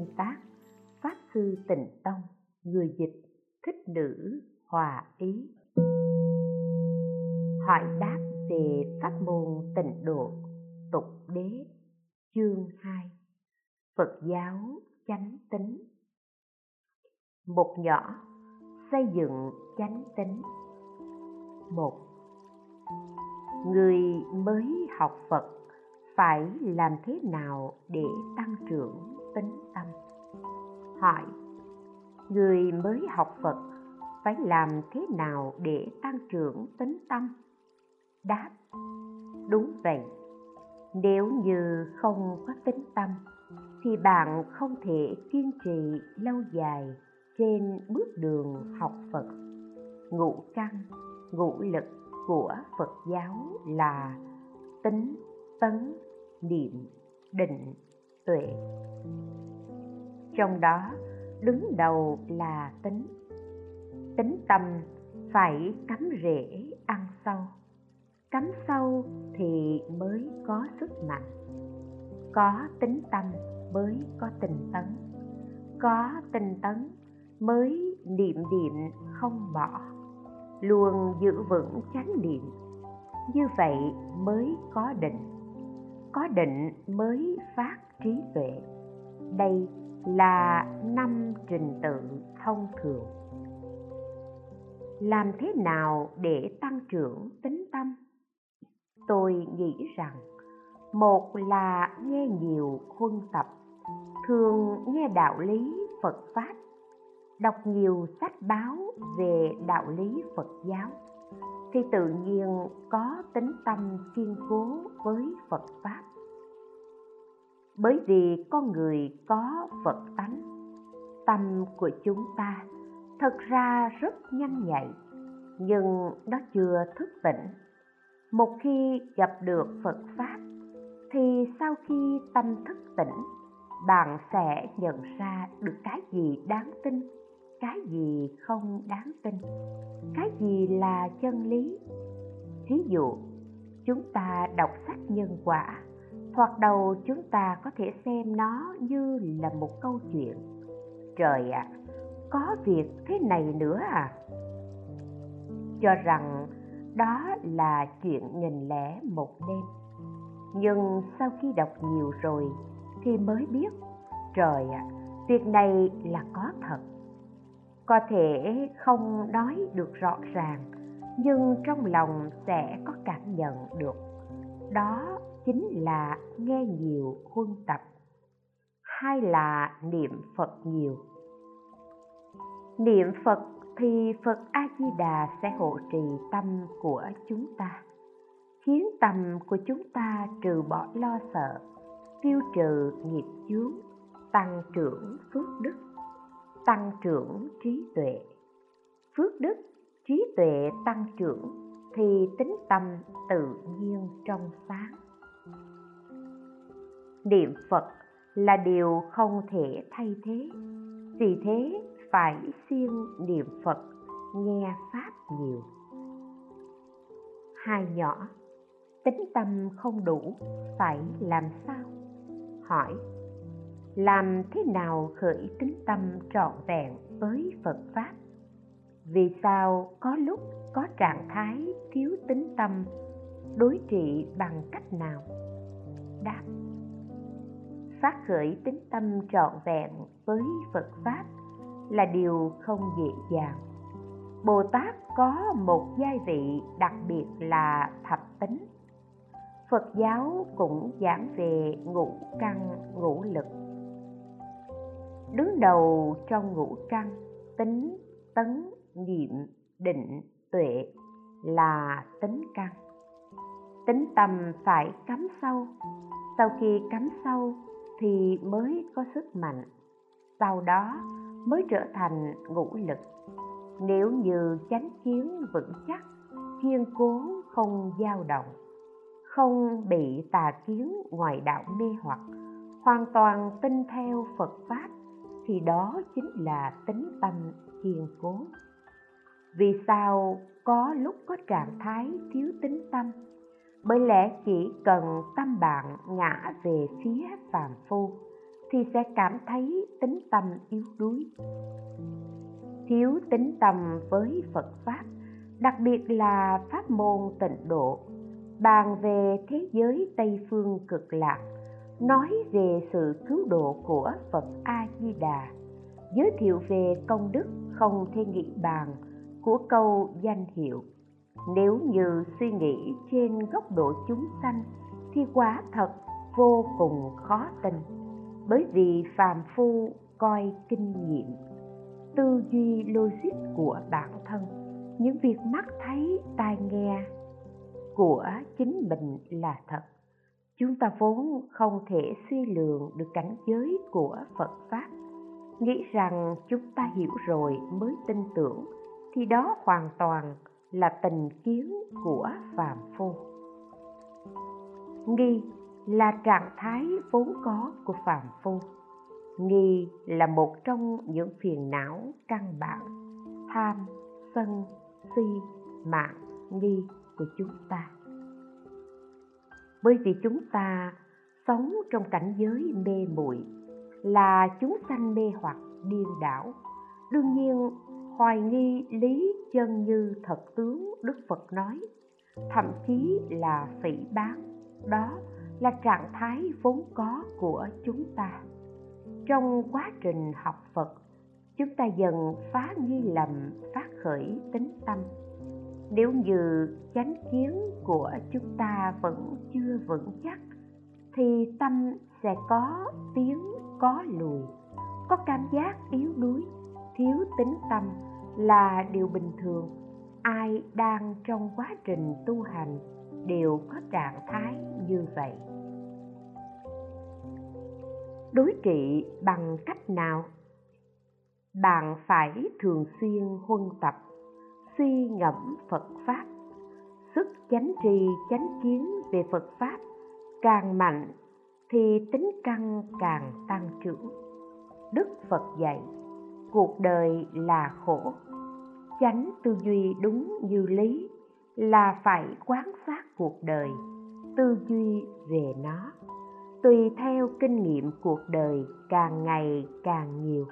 Nguyên tác, Pháp Sư Tịnh Tông, Người dịch, Thích Nữ, Hòa Ý. Hỏi đáp về pháp môn tịnh độ, tục đế, chương 2 Phật giáo chánh tính. Một nhỏ, xây dựng chánh tính. Một, Người mới học Phật phải làm thế nào để tăng trưởng? Tính tâm. Hỏi, người mới học phật phải làm thế nào để tăng trưởng tính tâm? Đáp, đúng vậy. Nếu như không có tính tâm, thì bạn không thể kiên trì lâu dài trên bước đường học phật. Ngũ căn, ngũ lực của phật giáo là tính, tấn, niệm, định, tuệ trong đó đứng đầu là tính. Tính tâm phải cắm rễ ăn sâu. Cắm sâu thì mới có sức mạnh. Có tính tâm mới có tình tấn. Có tình tấn mới niệm niệm không bỏ. Luôn giữ vững chánh niệm. Như vậy mới có định. Có định mới phát trí tuệ. Đây là năm trình tự thông thường. Làm thế nào để tăng trưởng tính tâm? Tôi nghĩ rằng, một là nghe nhiều huân tập, thường nghe đạo lý phật pháp, đọc nhiều sách báo về đạo lý phật giáo, thì tự nhiên có tính tâm kiên cố với phật pháp bởi vì con người có phật tánh, tâm của chúng ta thật ra rất nhanh nhạy, nhưng nó chưa thức tỉnh. Một khi gặp được phật pháp, thì sau khi tâm thức tỉnh, bạn sẽ nhận ra được cái gì đáng tin, cái gì không đáng tin, cái gì là chân lý. Ví dụ, chúng ta đọc sách nhân quả thoạt đầu chúng ta có thể xem nó như là một câu chuyện. Trời ạ à, có việc thế này nữa à? Cho rằng đó là chuyện nghìn lẻ một đêm. Nhưng sau khi đọc nhiều rồi thì mới biết trời ạ à, việc này là có thật. Có thể không nói được rõ ràng nhưng trong lòng sẽ có cảm nhận được. Đó chính là nghe nhiều huân tập hai là niệm phật nhiều? Niệm phật thì phật a di đà sẽ hộ trì tâm của chúng ta, khiến tâm của chúng ta trừ bỏ lo sợ, tiêu trừ nghiệp chướng, tăng trưởng phước đức, tăng trưởng trí tuệ. Phước đức, trí tuệ tăng trưởng thì tính tâm tự nhiên trong sáng niệm phật là điều không thể thay thế. Vì thế, phải siêng niệm phật, nghe pháp nhiều. Hai nhỏ, tính tâm không đủ, phải làm sao? Hỏi, làm thế nào khởi tính tâm trọn vẹn với phật pháp? Vì sao có lúc có trạng thái thiếu tính tâm, đối trị bằng cách nào? Đáp phát khởi tính tâm trọn vẹn với phật pháp là điều không dễ dàng. Bồ tát có một giai vị đặc biệt là thập tính. Phật giáo cũng giảng về ngũ căn, ngũ lực. Đứng đầu trong ngũ căn, tính, tấn, niệm, định, tuệ là tính căn. Tính tâm phải cắm sâu. Sau khi cắm sâu thì mới có sức mạnh, sau đó mới trở thành ngũ lực. Nếu như chánh kiến vững chắc, kiên cố không dao động, không bị tà kiến ngoại đạo mê hoặc, hoàn toàn tin theo phật pháp, thì đó chính là tính tâm kiên cố. Vì sao có lúc có trạng thái thiếu tính tâm? Bởi lẽ chỉ cần tâm bạn ngã về phía phàm phu, thì sẽ cảm thấy tính tâm yếu đuối. Thiếu tính tâm với phật pháp, đặc biệt là pháp môn tịnh độ, bàn về thế giới tây phương cực lạc, nói về sự cứu độ của phật a di đà giới thiệu về công đức không thể nghĩ bàn của câu danh hiệu nếu như suy nghĩ trên góc độ chúng sanh thì quả thật vô cùng khó tin, bởi vì phàm phu coi kinh nghiệm, tư duy logic của bản thân, những việc mắt thấy, tai nghe của chính mình là thật. Chúng ta vốn không thể suy lường được cảnh giới của phật pháp. Nghĩ rằng chúng ta hiểu rồi mới tin tưởng, thì đó hoàn toàn là tình kiến của phàm phu. Nghi là trạng thái vốn có của phàm phu. Nghi là một trong những phiền não căn bản, tham, sân, si, mạng, nghi của chúng ta. Bởi vì chúng ta sống trong cảnh giới mê muội, là chúng sanh mê hoặc điên đảo, đương nhiên hoài nghi lý chân như thật tướng đức phật nói, thậm chí là phỉ bán đó là trạng thái vốn có của chúng ta. Trong quá trình học phật, chúng ta dần phá nghi lầm, phát khởi tính tâm. Nếu như chánh kiến của chúng ta vẫn chưa vững chắc, thì tâm sẽ có tiếng, có lùi, có cảm giác yếu đuối, thiếu tính tâm là điều bình thường. Ai đang trong quá trình tu hành đều có trạng thái như vậy. Đối trị bằng cách nào? Bạn phải thường xuyên huân tập, suy ngẫm phật pháp. Sức chánh trì chánh kiến về phật pháp càng mạnh thì tính căn càng tăng trưởng. Đức phật dạy cuộc đời là khổ. Chánh tư duy đúng như lý là phải quán sát cuộc đời, tư duy về nó. Tùy theo kinh nghiệm cuộc đời càng ngày càng nhiều,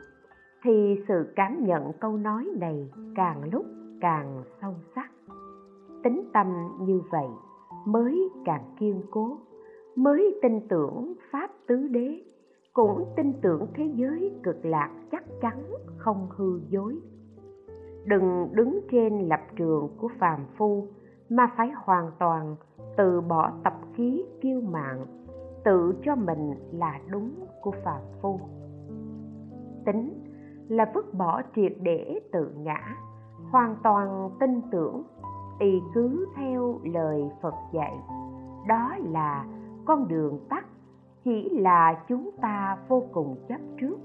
thì sự cảm nhận câu nói này càng lúc càng sâu sắc. Tính tâm như vậy mới càng kiên cố, mới tin tưởng pháp tứ đế cũng tin tưởng thế giới cực lạc chắc chắn, không hư dối. Đừng đứng trên lập trường của phàm phu, mà phải hoàn toàn từ bỏ tập khí kiêu mạn, tự cho mình là đúng của phàm phu. Tính là vứt bỏ triệt để tự ngã, hoàn toàn tin tưởng, y cứ theo lời phật dạy, đó là con đường tắt chỉ là chúng ta vô cùng chấp trước,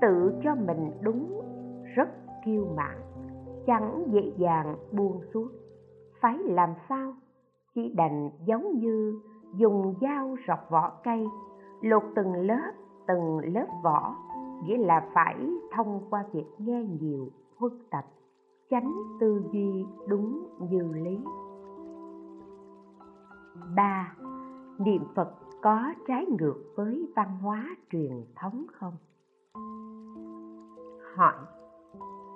tự cho mình đúng, rất kiêu mạn, chẳng dễ dàng buông xuống. Phải làm sao? Chỉ đành giống như dùng dao rọc vỏ cây, lột từng lớp từng lớp vỏ, nghĩa là phải thông qua việc nghe nhiều, huân tập, tránh tư duy đúng như lý. Ba, niệm phật có trái ngược với văn hóa truyền thống không? Hỏi,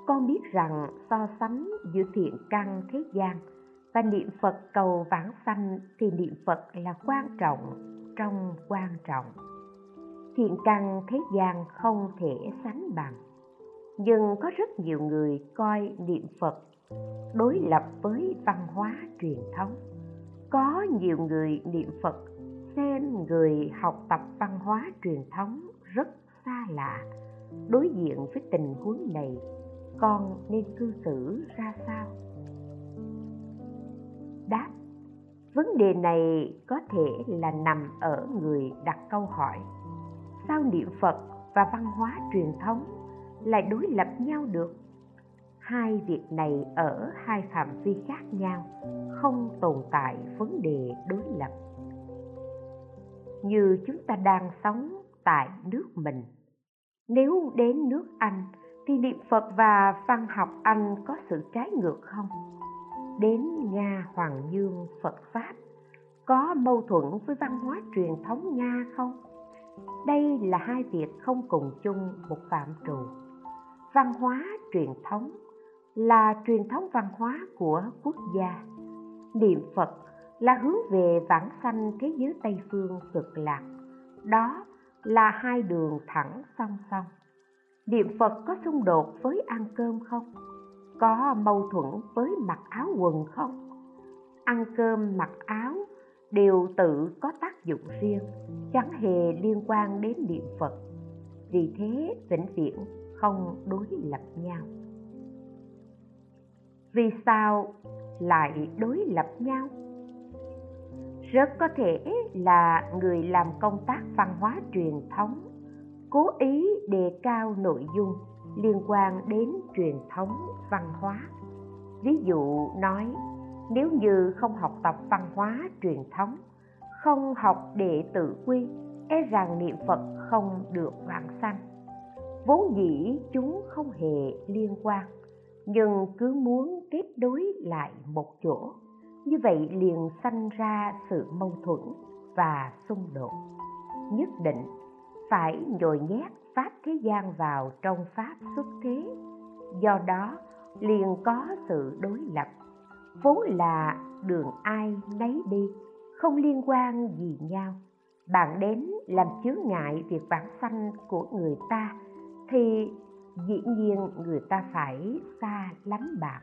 con biết rằng so sánh giữa thiện căn thế gian và niệm phật cầu vãng sanh thì niệm phật là quan trọng trong quan trọng. Thiện căn thế gian không thể sánh bằng, nhưng có rất nhiều người coi niệm phật đối lập với văn hóa truyền thống. Có nhiều người niệm phật xem người học tập văn hóa truyền thống rất xa lạ đối diện với tình huống này, con nên cư xử ra sao? Đáp, vấn đề này có thể là nằm ở người đặt câu hỏi, sao niệm phật và văn hóa truyền thống lại đối lập nhau được? Hai việc này ở hai phạm vi khác nhau, không tồn tại vấn đề đối lập như chúng ta đang sống tại nước mình. Nếu đến nước anh, thì niệm phật và văn học anh có sự trái ngược không? Đến nga hoàng dương, phật pháp, có mâu thuẫn với văn hóa truyền thống nga không? Đây là hai việc không cùng chung một phạm trù. Văn hóa truyền thống là truyền thống văn hóa của quốc gia. Niệm phật là hướng về vãng sanh thế giới tây phương cực lạc. Đó là hai đường thẳng song song. Niệm phật có xung đột với ăn cơm không? Có mâu thuẫn với mặc áo quần không? Ăn cơm, mặc áo đều tự có tác dụng riêng, chẳng hề liên quan đến niệm phật. Vì thế, vĩnh viễn không đối lập nhau. Vì sao lại đối lập nhau? Rất có thể là người làm công tác văn hóa truyền thống, cố ý đề cao nội dung liên quan đến truyền thống văn hóa. Ví dụ nói, nếu như không học tập văn hóa truyền thống, không học để tự quy e rằng niệm phật không được vãng sanh. Vốn dĩ chúng không hề liên quan, nhưng cứ muốn kết đối lại một chỗ như vậy liền sanh ra sự mâu thuẫn và xung đột. Nhất định phải nhồi nhét pháp thế gian vào trong pháp xuất thế. Do đó liền có sự đối lập. Vốn là đường ai nấy đi, không liên quan gì nhau. Bạn đến làm chướng ngại việc vãng sanh của người ta, thì dĩ nhiên người ta phải xa lánh bạn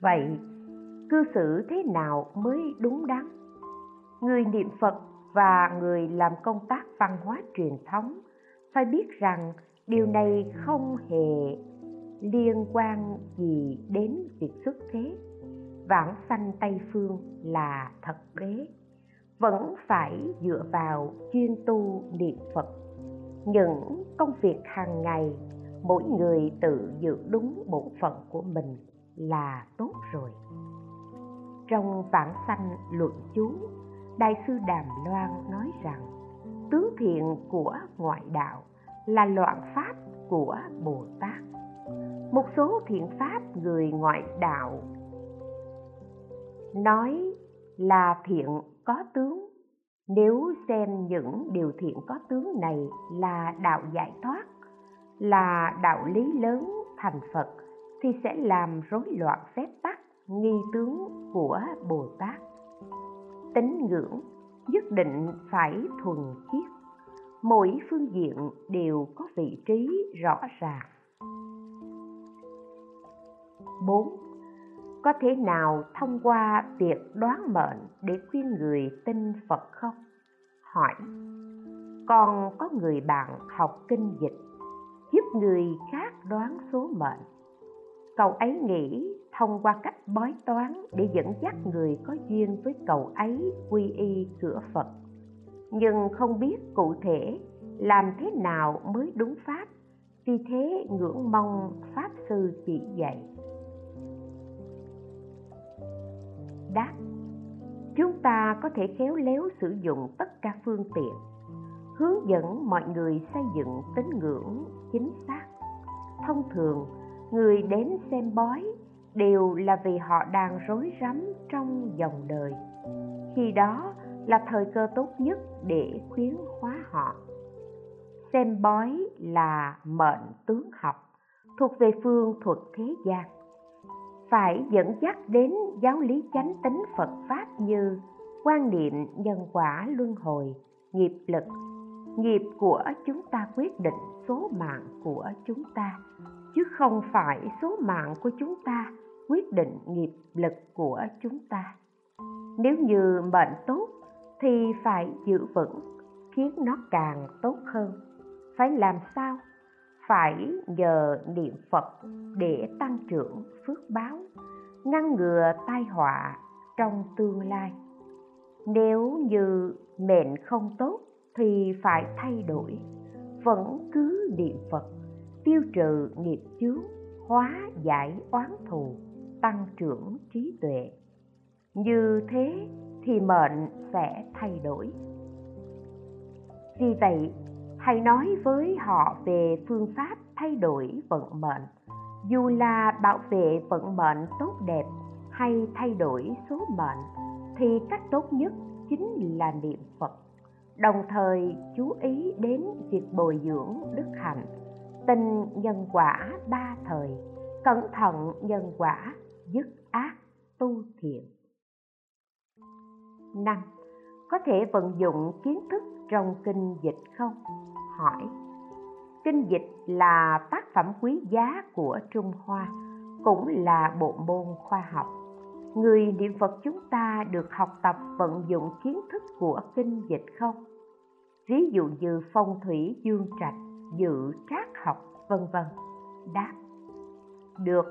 vậy, cư xử thế nào mới đúng đắn? Người niệm phật và người làm công tác văn hóa truyền thống phải biết rằng điều này không hề liên quan gì đến việc xuất thế. Vãng sanh tây phương là thật đế, vẫn phải dựa vào chuyên tu niệm phật. Những công việc hàng ngày, mỗi người tự giữ đúng bổn phận của mình là tốt rồi. Trong vãng sanh luận chú, đại sư đàm loan nói rằng, tứ thiện của ngoại đạo là loạn pháp của bồ tát. Một số thiện pháp người ngoại đạo nói là thiện có tướng. Nếu xem những điều thiện có tướng này là đạo giải thoát, là đạo lý lớn thành phật thì sẽ làm rối loạn phép tắc nghi tướng của bồ tát tín ngưỡng nhất định phải thuần khiết mỗi phương diện đều có vị trí rõ ràng 4. Có thể nào thông qua việc đoán mệnh để khuyên người tin Phật không? Hỏi. Còn có người bạn học kinh dịch, giúp người khác đoán số mệnh. Cậu ấy nghĩ thông qua cách bói toán để dẫn dắt người có duyên với cậu ấy quy y cửa Phật. Nhưng không biết cụ thể làm thế nào mới đúng pháp, vì thế ngưỡng mong Pháp Sư chỉ dạy. đáp chúng ta có thể khéo léo sử dụng tất cả phương tiện hướng dẫn mọi người xây dựng tín ngưỡng chính xác thông thường người đến xem bói đều là vì họ đang rối rắm trong dòng đời. Khi đó là thời cơ tốt nhất để khuyến hóa họ. Xem bói là mệnh tướng học thuộc về phương thuật thế gian. Phải dẫn dắt đến giáo lý chánh tính Phật Pháp như quan niệm nhân quả luân hồi, nghiệp lực. Nghiệp của chúng ta quyết định số mạng của chúng ta, chứ không phải số mạng của chúng ta quyết định nghiệp lực của chúng ta. Nếu như mệnh tốt thì phải giữ vững, khiến nó càng tốt hơn. Phải làm sao? phải nhờ niệm phật để tăng trưởng phước báo ngăn ngừa tai họa trong tương lai nếu như mệnh không tốt thì phải thay đổi vẫn cứ niệm phật tiêu trừ nghiệp chướng, hóa giải oán thù, tăng trưởng trí tuệ. Như thế thì mệnh sẽ thay đổi. Vì vậy, hãy nói với họ về phương pháp thay đổi vận mệnh. Dù là bảo vệ vận mệnh tốt đẹp hay thay đổi số mệnh, thì cách tốt nhất chính là niệm phật. Đồng thời chú ý đến việc bồi dưỡng đức hạnh tình nhân quả ba thời, cẩn thận nhân quả dứt ác, tu thiện. Năm, có thể vận dụng kiến thức trong kinh dịch không? Hỏi. Kinh dịch là tác phẩm quý giá của trung hoa, cũng là bộ môn khoa học. Người niệm phật chúng ta được học tập vận dụng kiến thức của kinh dịch không? Ví dụ như phong thủy dương trạch dự trác học, vân vân. Đáp, được.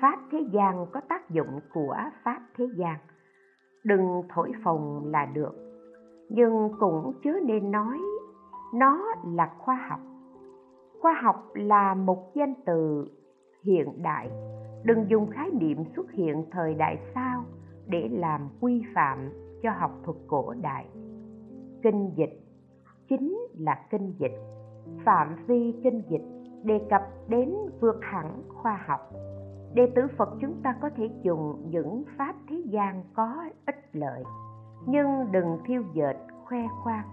Pháp thế gian có tác dụng của pháp thế gian. Đừng thổi phồng là được. Nhưng cũng chớ nên nói, nó là khoa học. Khoa học là một danh từ hiện đại. Đừng dùng khái niệm xuất hiện thời đại sau để làm quy phạm cho học thuật cổ đại. Kinh dịch, chính là kinh dịch phạm vi kinh dịch đề cập đến vượt hẳn khoa học. Đệ tử phật chúng ta có thể dùng những pháp thế gian có ích lợi, nhưng đừng thiêu dệt, khoe khoang.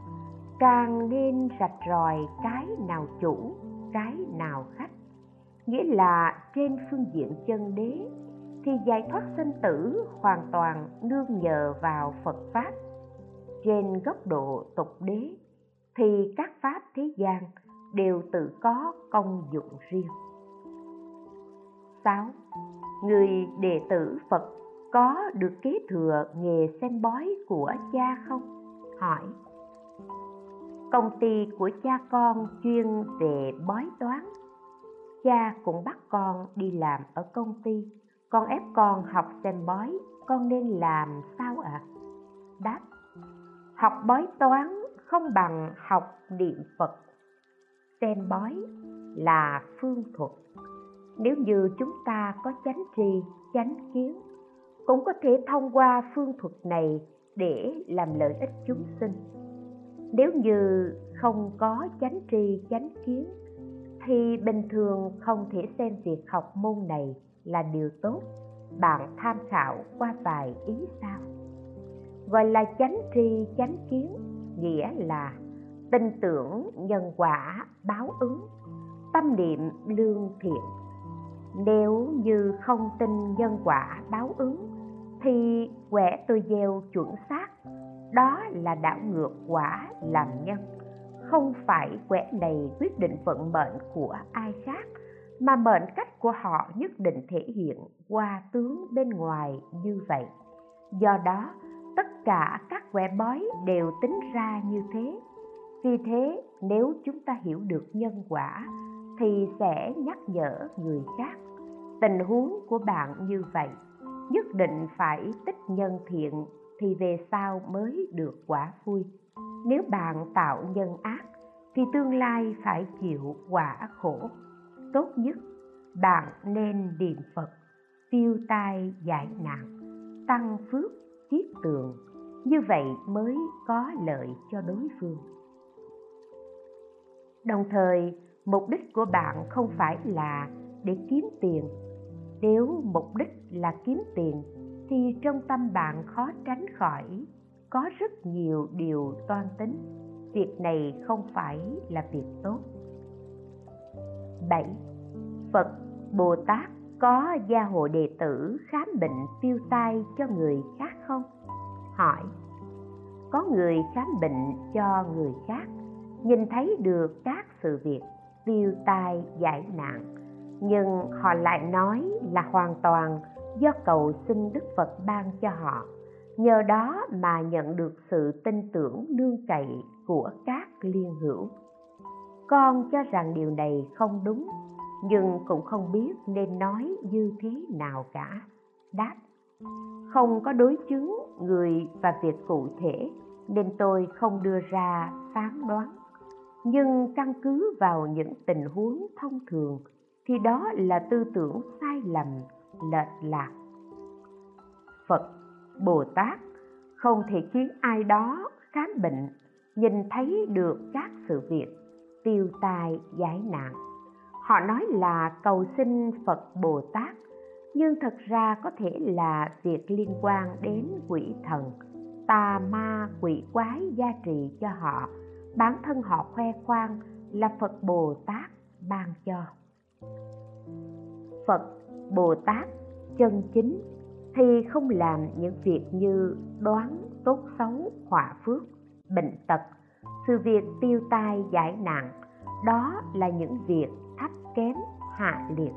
Càng nên rạch ròi cái nào chủ, cái nào khách. Nghĩa là trên phương diện chân đế thì giải thoát sinh tử hoàn toàn nương nhờ vào phật pháp. Trên góc độ tục đế thì các pháp thế gian đều tự có công dụng riêng 6. Người đệ tử Phật có được kế thừa nghề xem bói của cha không? Hỏi. Công ty của cha con chuyên về bói toán. Cha cũng bắt con đi làm ở công ty, con ép con học xem bói, con nên làm sao ạ? À? Đáp. Học bói toán không bằng học niệm Phật. Xem bói là phương thuật. Nếu như chúng ta có chánh tri, chánh kiến, cũng có thể thông qua phương thuật này để làm lợi ích chúng sinh. Nếu như không có chánh tri, chánh kiến, thì bình thường không thể xem việc học môn này là điều tốt. Bạn tham khảo qua vài ý sau. Gọi là chánh tri, chánh kiến nghĩa là tin tưởng nhân quả báo ứng, tâm niệm lương thiện. Nếu như không tin nhân quả báo ứng, thì quẻ tôi gieo chuẩn xác. Đó là đảo ngược quả làm nhân. Không phải quẻ này quyết định vận mệnh của ai khác, mà mệnh cách của họ nhất định thể hiện qua tướng bên ngoài như vậy. Do đó, tất cả các quẻ bói đều tính ra như thế vì thế, nếu chúng ta hiểu được nhân quả, thì sẽ nhắc nhở người khác. Tình huống của bạn như vậy, nhất định phải tích nhân thiện thì về sau mới được quả vui. Nếu bạn tạo nhân ác, thì tương lai phải chịu quả khổ. Tốt nhất, bạn nên niệm phật tiêu tai giải nạn, tăng phước thiết tường. Như vậy mới có lợi cho đối phương đồng thời, mục đích của bạn không phải là để kiếm tiền nếu mục đích là kiếm tiền, thì trong tâm bạn khó tránh khỏi, có rất nhiều điều toan tính việc này không phải là việc tốt 7. Phật Bồ Tát có gia hộ đệ tử khám bệnh tiêu tai cho người khác không? Hỏi, Có người khám bệnh cho người khác Nhìn thấy được các sự việc tiêu tai giải nạn. Nhưng họ lại nói là hoàn toàn do cầu xin đức phật ban cho họ. Nhờ đó mà nhận được sự tin tưởng nương cậy của các liên hữu. Con cho rằng điều này không đúng, nhưng cũng không biết nên nói như thế nào cả. Đáp, không có đối chứng người và việc cụ thể, nên tôi không đưa ra phán đoán nhưng căn cứ vào những tình huống thông thường, thì đó là tư tưởng sai lầm, lệch lạc. Phật, bồ tát không thể khiến ai đó khám bệnh, nhìn thấy được các sự việc, tiêu tai, giải nạn. Họ nói là cầu xin phật bồ tát, nhưng thật ra có thể là việc liên quan đến quỷ thần, tà ma quỷ quái gia trì cho họ bản thân họ khoe khoang là phật bồ tát ban cho. Phật bồ tát chân chính thì không làm những việc như đoán tốt xấu họa phước, bệnh tật, sự việc tiêu tai giải nạn. Đó là những việc thấp kém hạ liệt.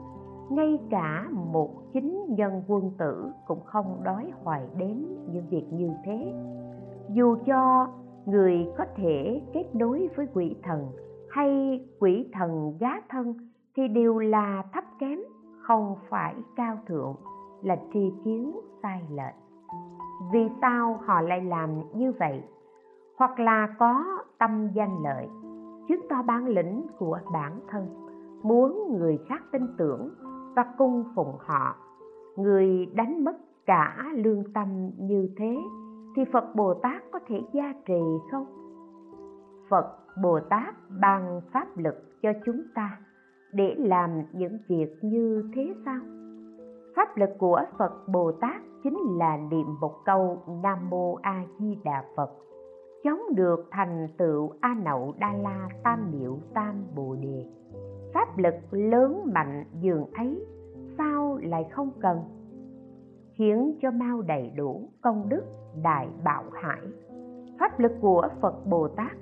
Ngay cả một chính nhân quân tử cũng không đói hoài đến những việc như thế. Dù cho người có thể kết nối với quỷ thần hay quỷ thần gá thân thì đều là thấp kém, không phải cao thượng, là tri kiến sai lệch. Vì sao họ lại làm như vậy? Hoặc là có tâm danh lợi, chứng tỏ bản lĩnh của bản thân, muốn người khác tin tưởng và cung phụng họ. Người đánh mất cả lương tâm như thế thì phật bồ tát có thể gia trì không? Phật bồ tát ban pháp lực cho chúng ta để làm những việc như thế sao? Pháp lực của phật bồ tát chính là niệm một câu nam mô a di đà phật, chống được thành tựu a nậu đa la tam miệu tam bồ đề. Pháp lực lớn mạnh dường ấy, sao lại không cần? Khiến cho mau đầy đủ công đức, đại bảo hải. Pháp lực của phật bồ tát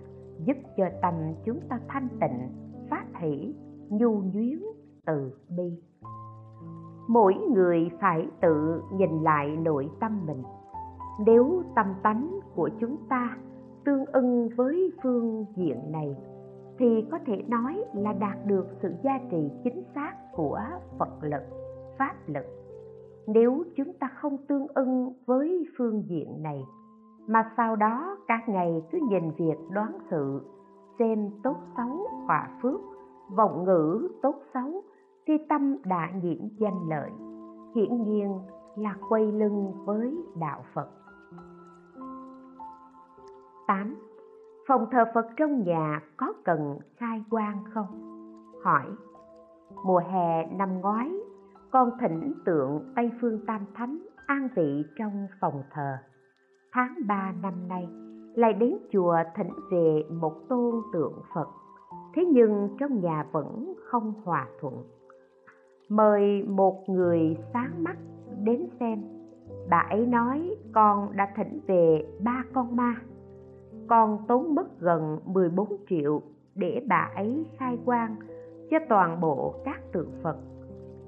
giúp cho tâm chúng ta thanh tịnh, phát hỷ, nhu nhuyến, từ bi. Mỗi người phải tự nhìn lại nội tâm mình. Nếu tâm tánh của chúng ta tương ưng với phương diện này, thì có thể nói là đạt được sự gia trì chính xác của phật lực, pháp lực nếu chúng ta không tương ưng với phương diện này mà sau đó cả ngày cứ nhìn việc đoán sự xem tốt xấu hòa phước vọng ngữ tốt xấu thì tâm đã nhiễm danh lợi hiển nhiên là quay lưng với đạo phật 8. Phòng thờ Phật trong nhà có cần khai quang không? Hỏi Mùa hè năm ngoái, con thỉnh tượng Tây Phương Tam Thánh an vị trong phòng thờ. Tháng 3 năm nay, lại đến chùa thỉnh về một tôn tượng Phật. Thế nhưng trong nhà vẫn không hòa thuận. Mời một người sáng mắt đến xem. Bà ấy nói con đã thỉnh về ba con ma con tốn mất gần 14 triệu để bà ấy khai quang cho toàn bộ các tượng Phật.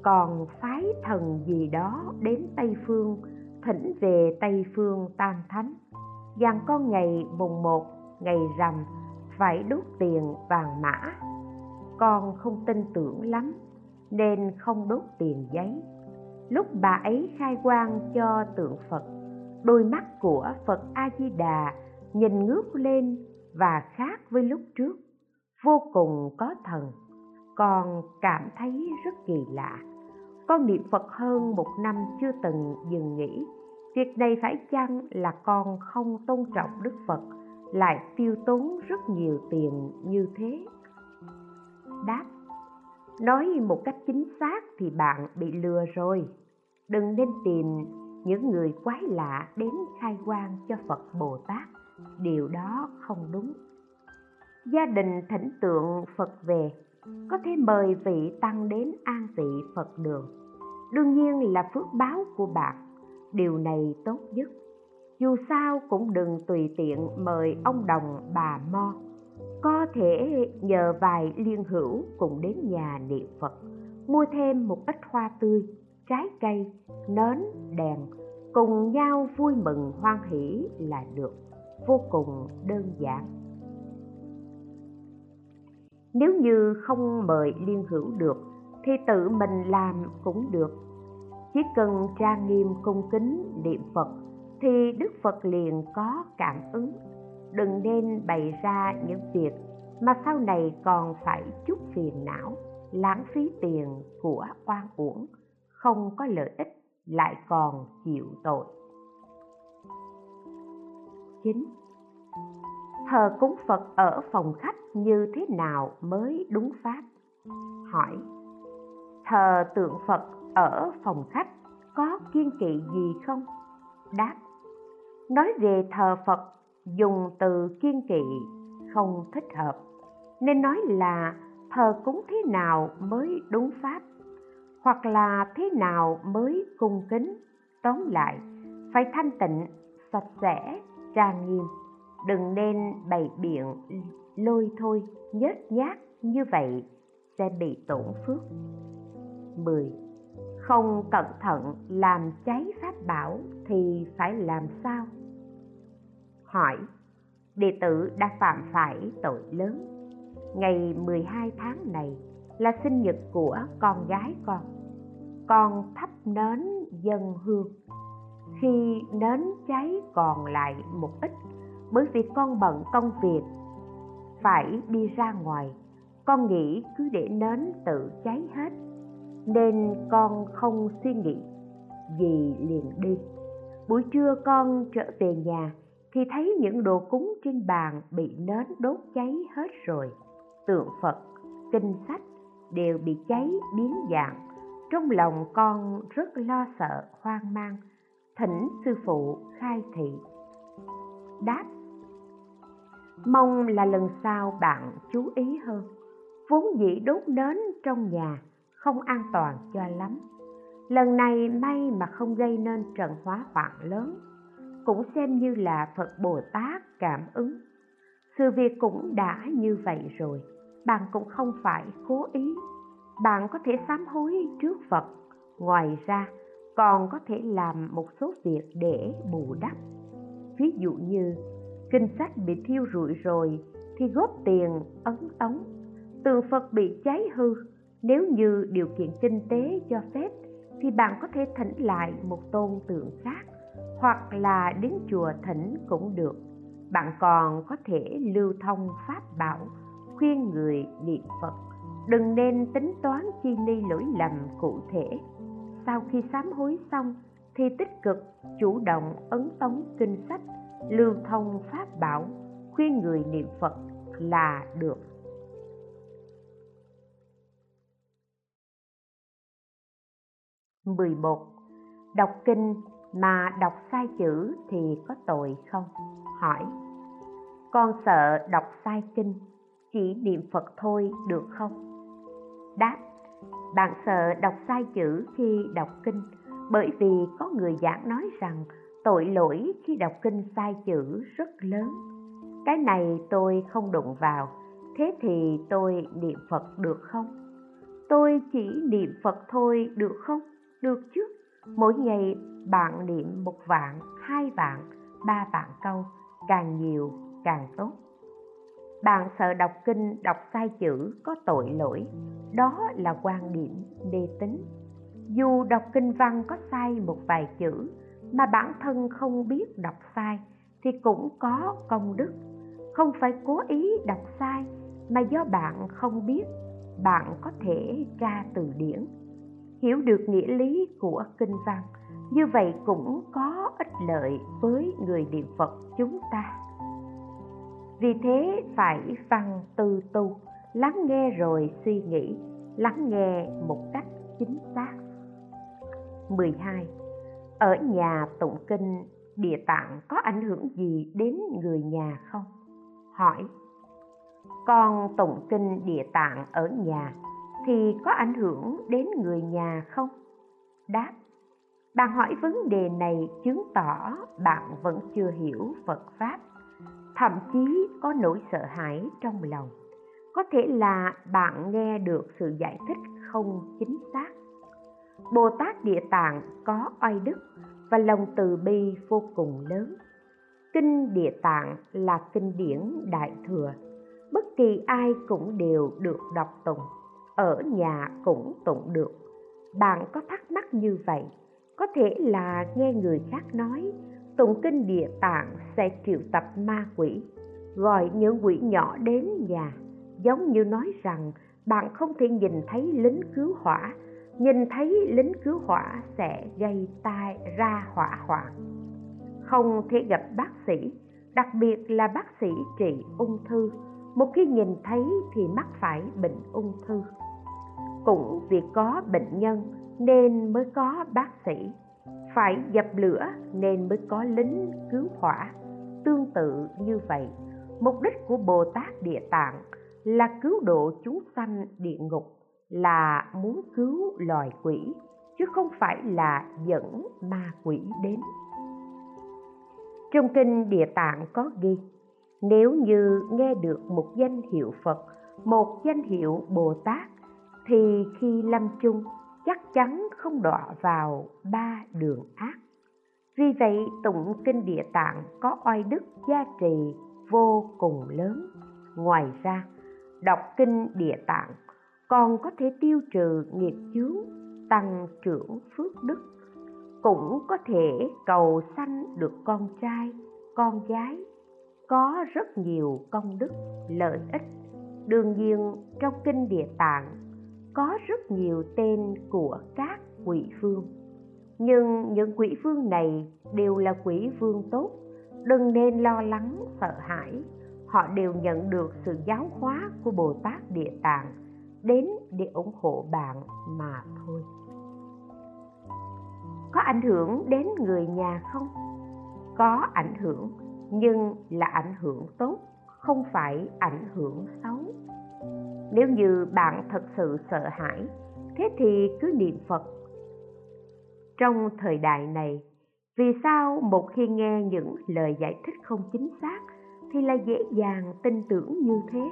Còn phái thần gì đó đến Tây Phương, thỉnh về Tây Phương Tam Thánh. Dàn con ngày mùng một, ngày rằm, phải đốt tiền vàng mã. Con không tin tưởng lắm, nên không đốt tiền giấy. Lúc bà ấy khai quang cho tượng Phật, đôi mắt của Phật A-di-đà nhìn ngước lên và khác với lúc trước vô cùng có thần con cảm thấy rất kỳ lạ con niệm phật hơn một năm chưa từng dừng nghỉ. Việc này phải chăng là con không tôn trọng đức phật, lại tiêu tốn rất nhiều tiền như thế? Đáp, nói một cách chính xác thì bạn bị lừa rồi. Đừng nên tìm những người quái lạ đến khai quang cho phật bồ tát. Điều đó không đúng. Gia đình thỉnh tượng phật về có thể mời vị tăng đến an vị phật đường. Đương nhiên là phước báo của bạn. Điều này tốt nhất. Dù sao cũng đừng tùy tiện mời ông đồng, bà mo. Có thể nhờ vài liên hữu cùng đến nhà niệm phật. Mua thêm một ít hoa tươi, trái cây, nến, đèn. Cùng nhau vui mừng hoan hỷ là được. Vô cùng đơn giản nếu như không mời liên hữu được, thì tự mình làm cũng được chỉ cần trang nghiêm cung kính niệm phật, thì đức phật liền có cảm ứng đừng nên bày ra những việc mà sau này còn phải chút phiền não, lãng phí tiền của oan uổng, không có lợi ích, lại còn chịu tội 9. Thờ cúng Phật ở phòng khách như thế nào mới đúng pháp? Hỏi. Thờ tượng Phật ở phòng khách có kiên kỵ gì không? Đáp. Nói về thờ phật, dùng từ kiên kỵ không thích hợp, nên nói là thờ cúng thế nào mới đúng pháp, hoặc là thế nào mới cung kính. Tóm lại, phải thanh tịnh, sạch sẽ, trang nghiêm đừng nên bày biện lôi thôi nhớt nhát như vậy sẽ bị tổn phước 10. Không cẩn thận làm cháy pháp bảo thì phải làm sao? Hỏi, đệ tử đã phạm phải tội lớn. Ngày 12 tháng này là sinh nhật của con gái con. Con thắp nến dân hương. Khi nến cháy còn lại một ít bởi vì con bận công việc, phải đi ra ngoài. Con nghĩ cứ để nến tự cháy hết, nên con không suy nghĩ gì liền đi. Buổi trưa con trở về nhà, thì thấy những đồ cúng trên bàn bị nến đốt cháy hết rồi. Tượng phật, kinh sách đều bị cháy biến dạng. Trong lòng con rất lo sợ, hoang mang. Thỉnh sư phụ khai thị. Đáp mong là lần sau bạn chú ý hơn. Vốn dĩ đốt nến trong nhà không an toàn cho lắm. Lần này may mà không gây nên trận hóa hoạn lớn, cũng xem như là phật bồ tát cảm ứng. Sự việc cũng đã như vậy rồi, bạn cũng không phải cố ý. Bạn có thể sám hối trước phật, ngoài ra còn có thể làm một số việc để bù đắp. Ví dụ như kinh sách bị thiêu rụi rồi thì góp tiền ấn ống. Tượng phật bị cháy hư, nếu như điều kiện kinh tế cho phép thì bạn có thể thỉnh lại một tôn tượng khác, hoặc là đến chùa thỉnh cũng được. Bạn còn có thể lưu thông pháp bảo, khuyên người niệm phật. Đừng nên tính toán chi ly lỗi lầm cụ thể. Sau khi sám hối xong thì tích cực chủ động ấn tống kinh sách lưu thông pháp bảo khuyên người niệm phật là được 11. Đọc kinh mà đọc sai chữ thì có tội không? Hỏi. Con sợ đọc sai kinh, chỉ niệm Phật thôi được không? Đáp. Bạn sợ đọc sai chữ khi đọc kinh bởi vì có người giảng nói rằng tội lỗi khi đọc kinh sai chữ rất lớn. Cái này tôi không đụng vào, thế thì tôi niệm Phật được không? Tôi chỉ niệm Phật thôi được không? được chứ mỗi ngày bạn niệm một vạn hai vạn ba vạn câu càng nhiều càng tốt bạn sợ đọc kinh đọc sai chữ có tội lỗi đó là quan điểm mê tín dù đọc kinh văn có sai một vài chữ mà bản thân không biết đọc sai thì cũng có công đức. Không phải cố ý đọc sai mà do bạn không biết, bạn có thể tra từ điển. Hiểu được nghĩa lý của kinh văn, như vậy cũng có ích lợi với người niệm phật chúng ta. Vì thế phải văn tư tu, lắng nghe rồi suy nghĩ, lắng nghe một cách chính xác. 12. Ở nhà tụng kinh, địa tạng có ảnh hưởng gì đến người nhà không? Hỏi. Con tụng kinh địa tạng ở nhà thì có ảnh hưởng đến người nhà không? Đáp. Bạn hỏi vấn đề này chứng tỏ bạn vẫn chưa hiểu phật pháp, thậm chí có nỗi sợ hãi trong lòng. Có thể là bạn nghe được sự giải thích không chính xác bồ tát địa tạng có oai đức và lòng từ bi vô cùng lớn. Kinh địa tạng là kinh điển đại thừa. Bất kỳ ai cũng đều được đọc tụng, ở nhà cũng tụng được. Bạn có thắc mắc như vậy, có thể là nghe người khác nói, tụng kinh địa tạng sẽ triệu tập ma quỷ, gọi những quỷ nhỏ đến nhà, giống như nói rằng bạn không thể nhìn thấy lính cứu hỏa nhìn thấy lính cứu hỏa sẽ gây tai ra hỏa hoạn. Không thể gặp bác sĩ, đặc biệt là bác sĩ trị ung thư. Một khi nhìn thấy thì mắc phải bệnh ung thư. Cũng vì có bệnh nhân nên mới có bác sĩ. Phải dập lửa nên mới có lính cứu hỏa. Tương tự như vậy, mục đích của bồ tát địa tạng là cứu độ chúng sanh địa ngục là muốn cứu loài quỷ, chứ không phải là dẫn ma quỷ đến. Trong kinh địa tạng có ghi, nếu như nghe được một danh hiệu phật, một danh hiệu bồ tát, thì khi lâm chung, chắc chắn không đọa vào ba đường ác. Vì vậy, tụng kinh địa tạng có oai đức gia trì vô cùng lớn. Ngoài ra, đọc kinh địa tạng còn có thể tiêu trừ nghiệp chướng, tăng trưởng phước đức, cũng có thể cầu sanh được con trai, con gái. Có rất nhiều công đức, lợi ích. Đương nhiên, trong kinh địa tạng, có rất nhiều tên của các quỷ vương. Nhưng những quỷ vương này đều là quỷ vương tốt. Đừng nên lo lắng, sợ hãi. Họ đều nhận được sự giáo hóa của bồ tát địa tạng đến để ủng hộ bạn mà thôi. Có ảnh hưởng đến người nhà không? Có ảnh hưởng, nhưng là ảnh hưởng tốt, không phải ảnh hưởng xấu. Nếu như bạn thật sự sợ hãi, thế thì cứ niệm phật. Trong thời đại này, vì sao một khi nghe những lời giải thích không chính xác thì là dễ dàng tin tưởng như thế?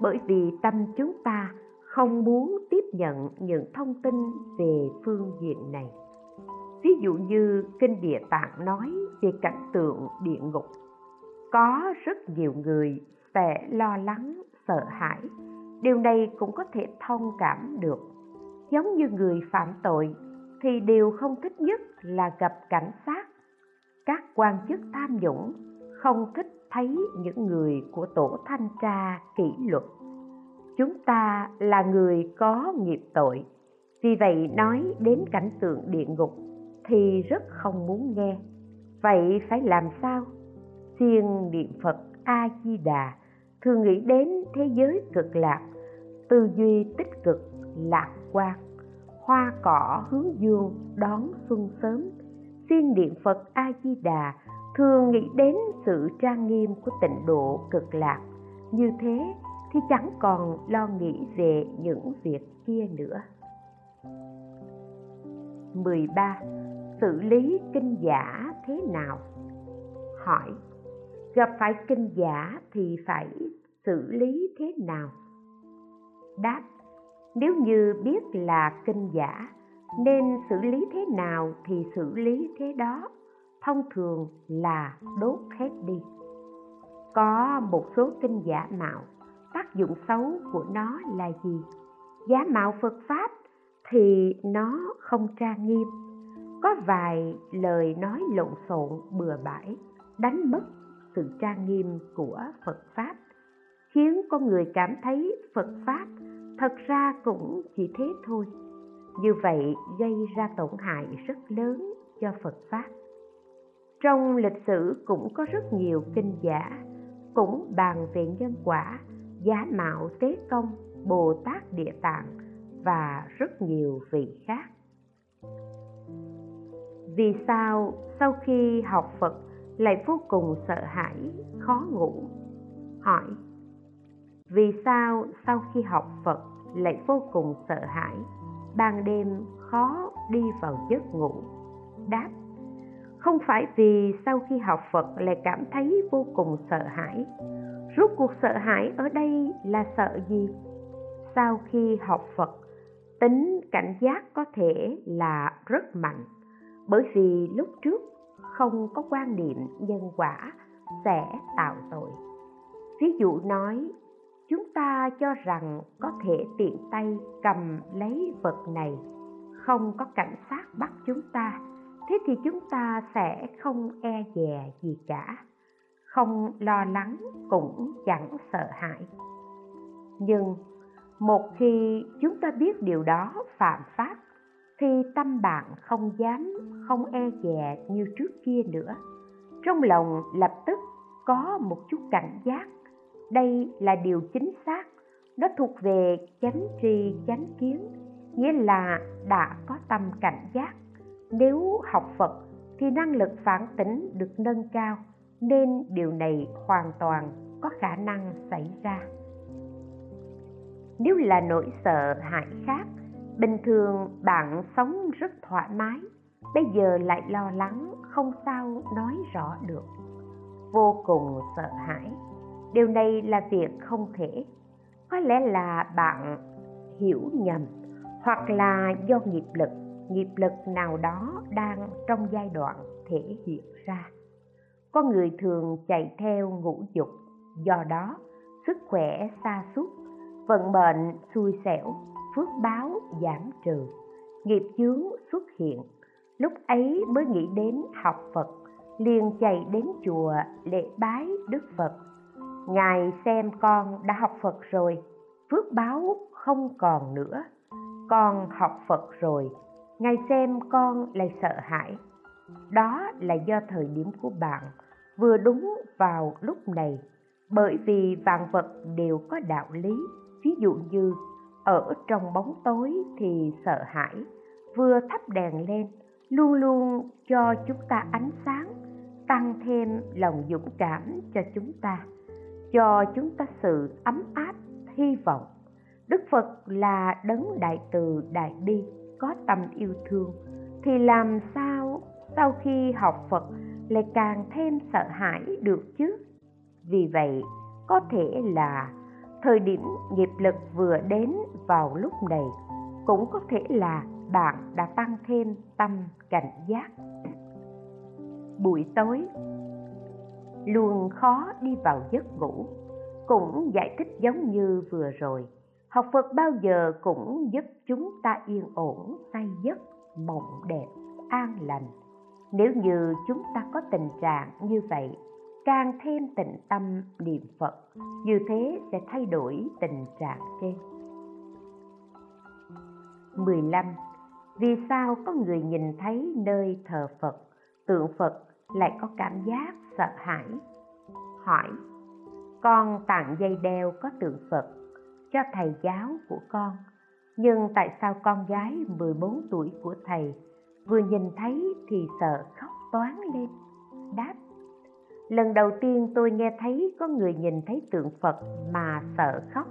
Bởi vì tâm chúng ta không muốn tiếp nhận những thông tin về phương diện này. Ví dụ như kinh địa tạng nói về cảnh tượng địa ngục. Có rất nhiều người sẽ lo lắng, sợ hãi. Điều này cũng có thể thông cảm được. Giống như người phạm tội thì điều không thích nhất là gặp cảnh sát. Các quan chức tham nhũng không thích thấy những người của tổ thanh tra kỷ luật chúng ta là người có nghiệp tội. Vì vậy nói đến cảnh tượng địa ngục thì rất không muốn nghe. Vậy phải làm sao? Siêng niệm phật a di đà thường nghĩ đến thế giới cực lạc, tư duy tích cực, lạc quan. Hoa cỏ hướng dương đón xuân sớm. Siêng niệm phật a di đà thường nghĩ đến sự trang nghiêm của tịnh độ cực lạc. Như thế thì chẳng còn lo nghĩ về những việc kia nữa 13. Xử lý kinh giả thế nào? Hỏi, Gặp phải kinh giả thì phải xử lý thế nào? Đáp, Nếu như biết là kinh giả, nên xử lý thế nào thì xử lý thế đó thông thường là đốt hết đi có một số kinh giả mạo tác dụng xấu của nó là gì? Giá mạo phật pháp thì nó không trang nghiêm. Có vài lời nói lộn xộn, bừa bãi, đánh mất sự trang nghiêm của phật pháp, khiến con người cảm thấy phật pháp thật ra cũng chỉ thế thôi. Như vậy gây ra tổn hại rất lớn cho phật pháp. Trong lịch sử cũng có rất nhiều kinh giả cũng bàn về nhân quả giá mạo tế công, bồ tát địa tạng và rất nhiều vị khác. Vì sao sau khi học phật lại vô cùng sợ hãi, khó ngủ? Hỏi, vì sao sau khi học phật lại vô cùng sợ hãi, ban đêm khó đi vào giấc ngủ? Đáp, không phải vì sau khi học phật lại cảm thấy vô cùng sợ hãi rốt cuộc sợ hãi ở đây là sợ gì? Sau khi học phật, tính cảnh giác có thể là rất mạnh, bởi vì lúc trước không có quan niệm nhân quả sẽ tạo tội. Ví dụ nói, chúng ta cho rằng có thể tiện tay cầm lấy vật này, không có cảnh sát bắt chúng ta, thế thì chúng ta sẽ không e dè gì cả không lo lắng cũng chẳng sợ hãi. Nhưng một khi chúng ta biết điều đó phạm pháp, thì tâm bạn không dám, không e dè như trước kia nữa. Trong lòng lập tức có một chút cảnh giác. Đây là điều chính xác, nó thuộc về chánh tri, chánh kiến, nghĩa là đã có tâm cảnh giác. Nếu học phật, thì năng lực phản tỉnh được nâng cao nên điều này hoàn toàn có khả năng xảy ra. Nếu là nỗi sợ hãi khác, bình thường bạn sống rất thoải mái, bây giờ lại lo lắng không sao nói rõ được. Vô cùng sợ hãi, điều này là việc không thể. Có lẽ là bạn hiểu nhầm, hoặc là do nghiệp lực nghiệp lực nào đó đang trong giai đoạn thể hiện ra con người thường chạy theo ngũ dục, do đó sức khỏe xa sút vận mệnh xui xẻo, phước báo giảm trừ, nghiệp chướng xuất hiện. Lúc ấy mới nghĩ đến học phật, liền chạy đến chùa lễ bái đức phật. Ngài xem con đã học phật rồi, phước báo không còn nữa. Con học phật rồi, ngài xem con lại sợ hãi. Đó là do thời điểm của bạn vừa đúng vào lúc này, bởi vì vạn vật đều có đạo lý. Ví dụ như, ở trong bóng tối thì sợ hãi, vừa thắp đèn lên, luôn luôn cho chúng ta ánh sáng, tăng thêm lòng dũng cảm cho chúng ta, cho chúng ta sự ấm áp, hy vọng. Đức phật là đấng đại từ đại bi, có tâm yêu thương, thì làm sao sau khi học phật lại càng thêm sợ hãi được chứ. Vì vậy, có thể là thời điểm nghiệp lực vừa đến vào lúc này, cũng có thể là bạn đã tăng thêm tâm cảnh giác. Buổi tối luôn khó đi vào giấc ngủ, cũng giải thích giống như vừa rồi. Học phật bao giờ cũng giúp chúng ta yên ổn, say giấc, mộng đẹp, an lành nếu như chúng ta có tình trạng như vậy càng thêm tịnh tâm niệm phật như thế sẽ thay đổi tình trạng trên 15. Vì sao có người nhìn thấy nơi thờ Phật, tượng Phật lại có cảm giác sợ hãi? Hỏi, con tặng dây đeo có tượng Phật cho thầy giáo của con, nhưng tại sao con gái 14 tuổi của thầy vừa nhìn thấy thì sợ khóc toán lên? Đáp, lần đầu tiên tôi nghe thấy có người nhìn thấy tượng Phật mà sợ khóc.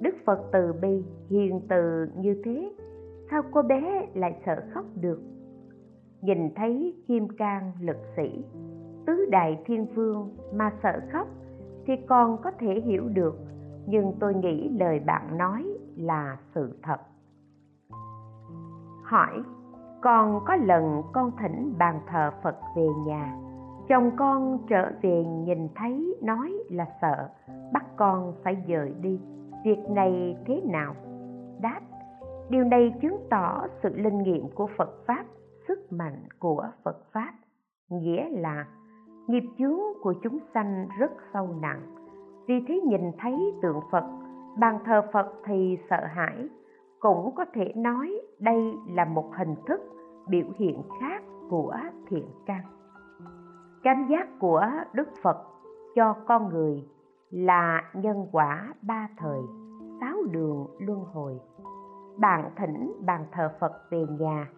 Đức Phật từ bi, hiền từ như thế sao cô bé lại sợ khóc được nhìn thấy kim cang lực sĩ tứ đại thiên vương mà sợ khóc thì còn có thể hiểu được nhưng tôi nghĩ lời bạn nói là sự thật hỏi còn có lần con thỉnh bàn thờ phật về nhà. Chồng con trở về nhìn thấy, nói là sợ, bắt con phải dời đi. Việc này thế nào? Đáp, điều này chứng tỏ sự linh nghiệm của phật pháp, sức mạnh của phật pháp. Nghĩa là, nghiệp chướng của chúng sanh rất sâu nặng. Vì thế nhìn thấy tượng phật, bàn thờ phật thì sợ hãi cũng có thể nói đây là một hình thức biểu hiện khác của thiện căn cảm giác của đức phật cho con người là nhân quả ba thời sáu đường luân hồi bạn thỉnh bàn thờ Phật về nhà,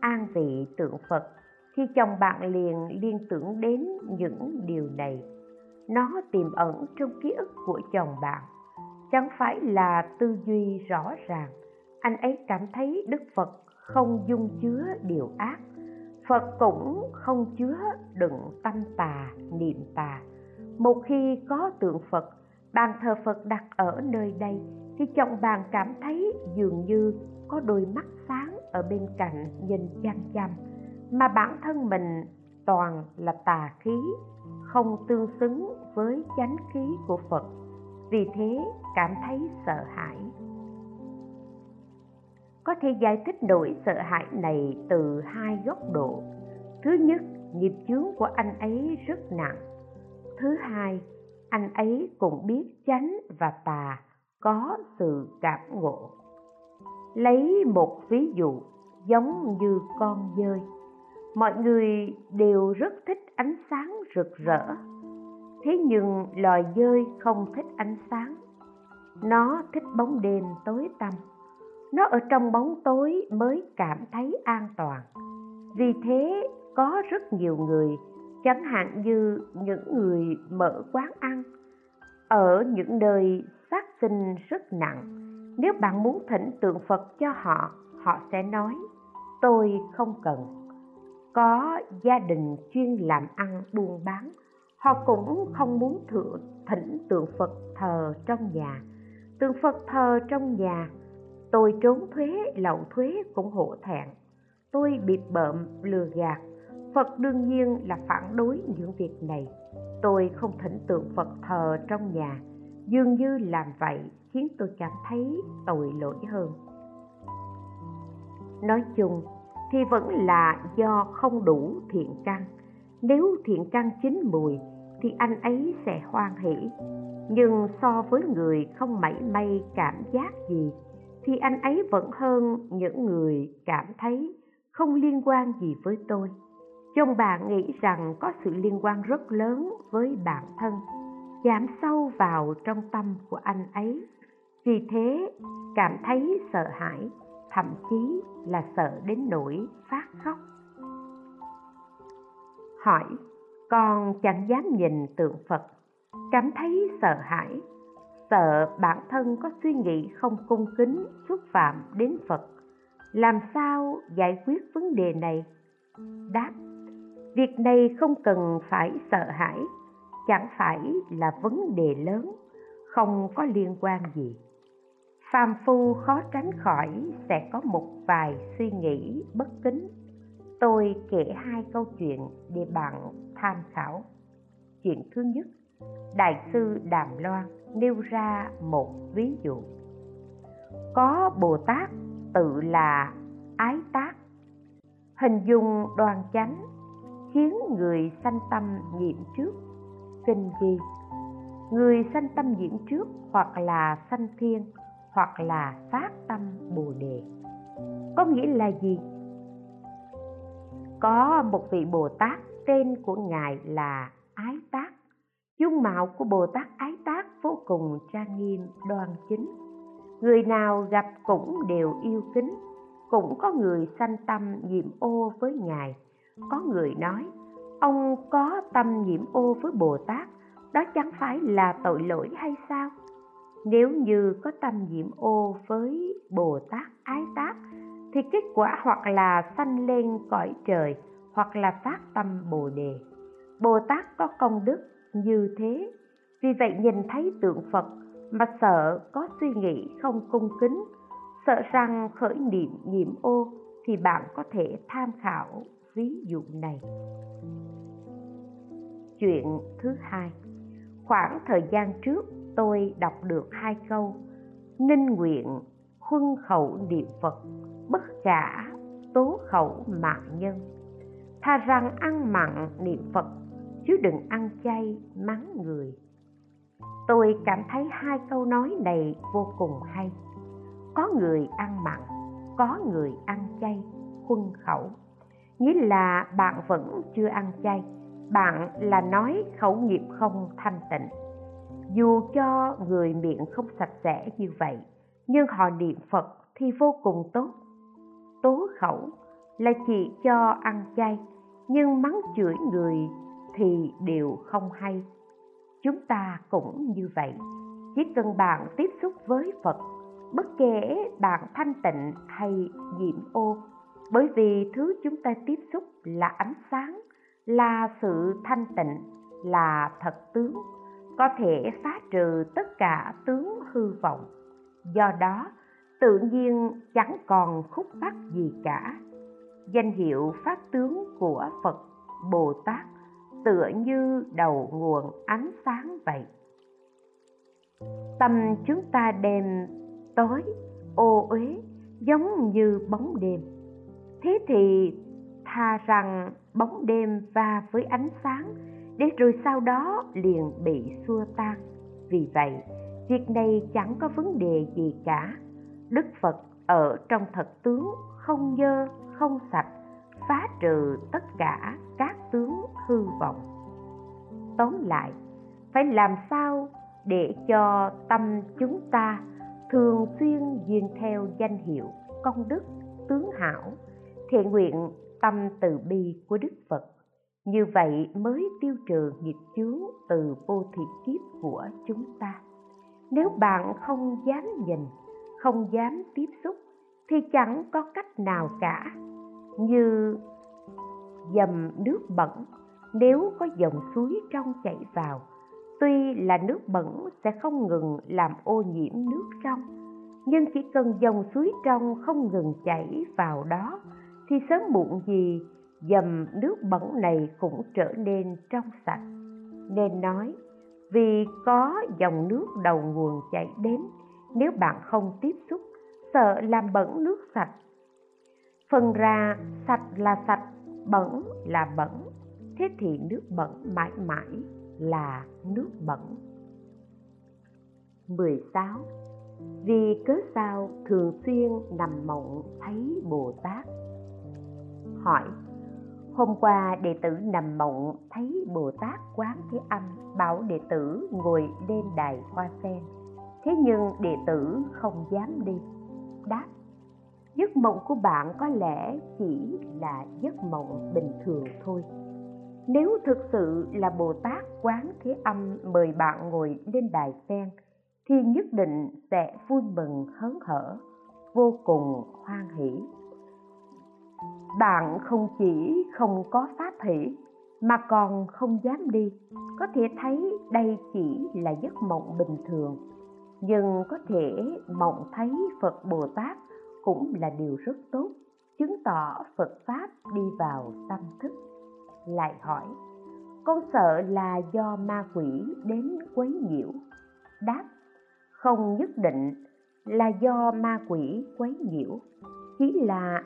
an vị tượng Phật, thì chồng bạn liền liên tưởng đến những điều này. Nó tiềm ẩn trong ký ức của chồng bạn. Chẳng phải là tư duy rõ ràng, anh ấy cảm thấy Đức Phật không dung chứa điều ác. Phật cũng không chứa đựng tâm tà, niệm tà. Một khi có tượng Phật, bàn thờ Phật đặt ở nơi đây thì chồng bàn cảm thấy dường như có đôi mắt sáng ở bên cạnh nhìn chăm chăm mà bản thân mình toàn là tà khí không tương xứng với chánh khí của phật vì thế cảm thấy sợ hãi có thể giải thích nỗi sợ hãi này từ hai góc độ. Thứ nhất nghiệp chướng của anh ấy rất nặng. Thứ hai, anh ấy cũng biết chánh và tà có sự cảm ngộ. Lấy một ví dụ giống như con dơi. Mọi người đều rất thích ánh sáng rực rỡ. Thế nhưng loài dơi không thích ánh sáng. Nó thích bóng đêm tối tăm nó ở trong bóng tối mới cảm thấy an toàn. Vì thế, có rất nhiều người, chẳng hạn như những người mở quán ăn, ở những nơi sát sinh rất nặng, nếu bạn muốn thỉnh tượng phật cho họ họ sẽ nói, tôi không cần. Có gia đình chuyên làm ăn buôn bán, họ cũng không muốn thượng thỉnh tượng phật thờ trong nhà. Tượng phật thờ trong nhà tôi trốn thuế, lậu thuế cũng hổ thẹn. Tôi bịp bợm, lừa gạt. Phật đương nhiên là phản đối những việc này. Tôi không thỉnh tượng phật thờ trong nhà. Dường như làm vậy khiến tôi cảm thấy tội lỗi hơn. Nói chung, thì vẫn là do không đủ thiện căn. Nếu thiện căn chín mùi, thì anh ấy sẽ hoan hỷ. Nhưng so với người không mảy may cảm giác gì thì anh ấy vẫn hơn những người cảm thấy không liên quan gì với tôi. Chồng bạn nghĩ rằng có sự liên quan rất lớn với bản thân giảm sâu vào trong tâm của anh ấy. Vì thế, cảm thấy sợ hãi, thậm chí là sợ đến nỗi phát khóc. Hỏi, con chẳng dám nhìn tượng phật, cảm thấy sợ hãi? Sợ bản thân có suy nghĩ không cung kính xúc phạm đến phật. Làm sao giải quyết vấn đề này? Đáp, việc này không cần phải sợ hãi, chẳng phải là vấn đề lớn, không có liên quan gì. Phàm phu khó tránh khỏi sẽ có một vài suy nghĩ bất kính. Tôi kể hai câu chuyện để bạn tham khảo. Chuyện thứ nhất, đại sư đàm loan nêu ra một ví dụ. Có bồ tát tự là ái tác hình dung đoàn chánh, khiến người sanh tâm nhiễm trước. Kinh ghi, người sanh tâm nhiễm trước hoặc là sanh thiên hoặc là phát tâm bồ đề. Có nghĩa là gì? Có một vị bồ tát tên của ngài là ái tác dung mạo của bồ tát ái tác vô cùng trang nghiêm, đoan chính. Người nào gặp cũng đều yêu kính, cũng có người sanh tâm nhiễm ô với ngài. Có người nói, ông có tâm nhiễm ô với bồ tát, đó chẳng phải là tội lỗi hay sao? Nếu như có tâm nhiễm ô với bồ tát ái tác thì kết quả hoặc là sanh lên cõi trời, hoặc là phát tâm bồ đề. Bồ tát có công đức như thế, vì vậy nhìn thấy tượng phật mà sợ có suy nghĩ không cung kính, sợ rằng khởi niệm nhiễm ô thì bạn có thể tham khảo ví dụ này. Chuyện thứ hai. Khoảng thời gian trước tôi đọc được hai câu, ninh nguyện huân khẩu niệm phật, bất khả tố khẩu mạng nhân. Thà rằng ăn mặn niệm phật chứ đừng ăn chay, mắng người. Tôi cảm thấy hai câu nói này vô cùng hay. Có người ăn mặn, có người ăn chay huân khẩu. Nghĩa là bạn vẫn chưa ăn chay, bạn là nói khẩu nghiệp không thanh tịnh. Dù cho người miệng không sạch sẽ như vậy, nhưng họ niệm phật thì vô cùng tốt. Tố khẩu là chỉ cho ăn chay, nhưng mắng chửi người thì đều không hay. Chúng ta cũng như vậy, chỉ cần bạn tiếp xúc với phật, bất kể bạn thanh tịnh hay nhiễm ô, bởi vì thứ chúng ta tiếp xúc là ánh sáng, là sự thanh tịnh, là thật tướng, có thể phá trừ tất cả tướng hư vọng. Do đó, tự nhiên chẳng còn khúc mắc gì cả. Danh hiệu phát tướng của phật bồ tát tựa như đầu nguồn ánh sáng vậy. Tâm chúng ta đêm tối, ô uế, giống như bóng đêm. Thế thì thà rằng bóng đêm va với ánh sáng, để rồi sau đó liền bị xua tan. Vì vậy, việc này chẳng có vấn đề gì cả. Đức phật ở trong thật tướng không dơ, không sạch phá trừ tất cả các tướng hư vọng. Tóm lại, phải làm sao để cho tâm chúng ta thường xuyên duyên theo danh hiệu công đức, tướng hảo thiện nguyện tâm từ bi của đức phật? Như vậy mới tiêu trừ nghiệp chướng từ vô thị kiếp của chúng ta. Nếu bạn không dám nhìn, không dám tiếp xúc, thì chẳng có cách nào cả như dầm nước bẩn, nếu có dòng suối trong chảy vào, tuy là nước bẩn sẽ không ngừng làm ô nhiễm nước trong, nhưng chỉ cần dòng suối trong không ngừng chảy vào đó, thì sớm muộn gì dầm nước bẩn này cũng trở nên trong sạch. Nên nói, vì có dòng nước đầu nguồn chảy đến, nếu bạn không tiếp xúc, sợ làm bẩn nước sạch phần ra sạch là sạch bẩn là bẩn thế thì nước bẩn mãi mãi là nước bẩn 16. Vì cớ sao thường xuyên nằm mộng thấy Bồ Tát? Hỏi, hôm qua đệ tử nằm mộng thấy Bồ Tát Quán Thế Âm bảo đệ tử ngồi lên đài hoa sen. Thế nhưng đệ tử không dám đi. Đáp, giấc mộng của bạn có lẽ chỉ là giấc mộng bình thường thôi. Nếu thực sự là bồ tát quán thế âm mời bạn ngồi lên đài sen, thì nhất định sẽ vui mừng, hớn hở, vô cùng hoan hỷ. Bạn không chỉ không có pháp hỷ, mà còn không dám đi. Có thể thấy đây chỉ là giấc mộng bình thường, nhưng có thể mộng thấy phật bồ tát cũng là điều rất tốt, chứng tỏ phật pháp đi vào tâm thức. Lại hỏi, con sợ là do ma quỷ đến quấy nhiễu? Đáp, không nhất định là do ma quỷ quấy nhiễu, chỉ là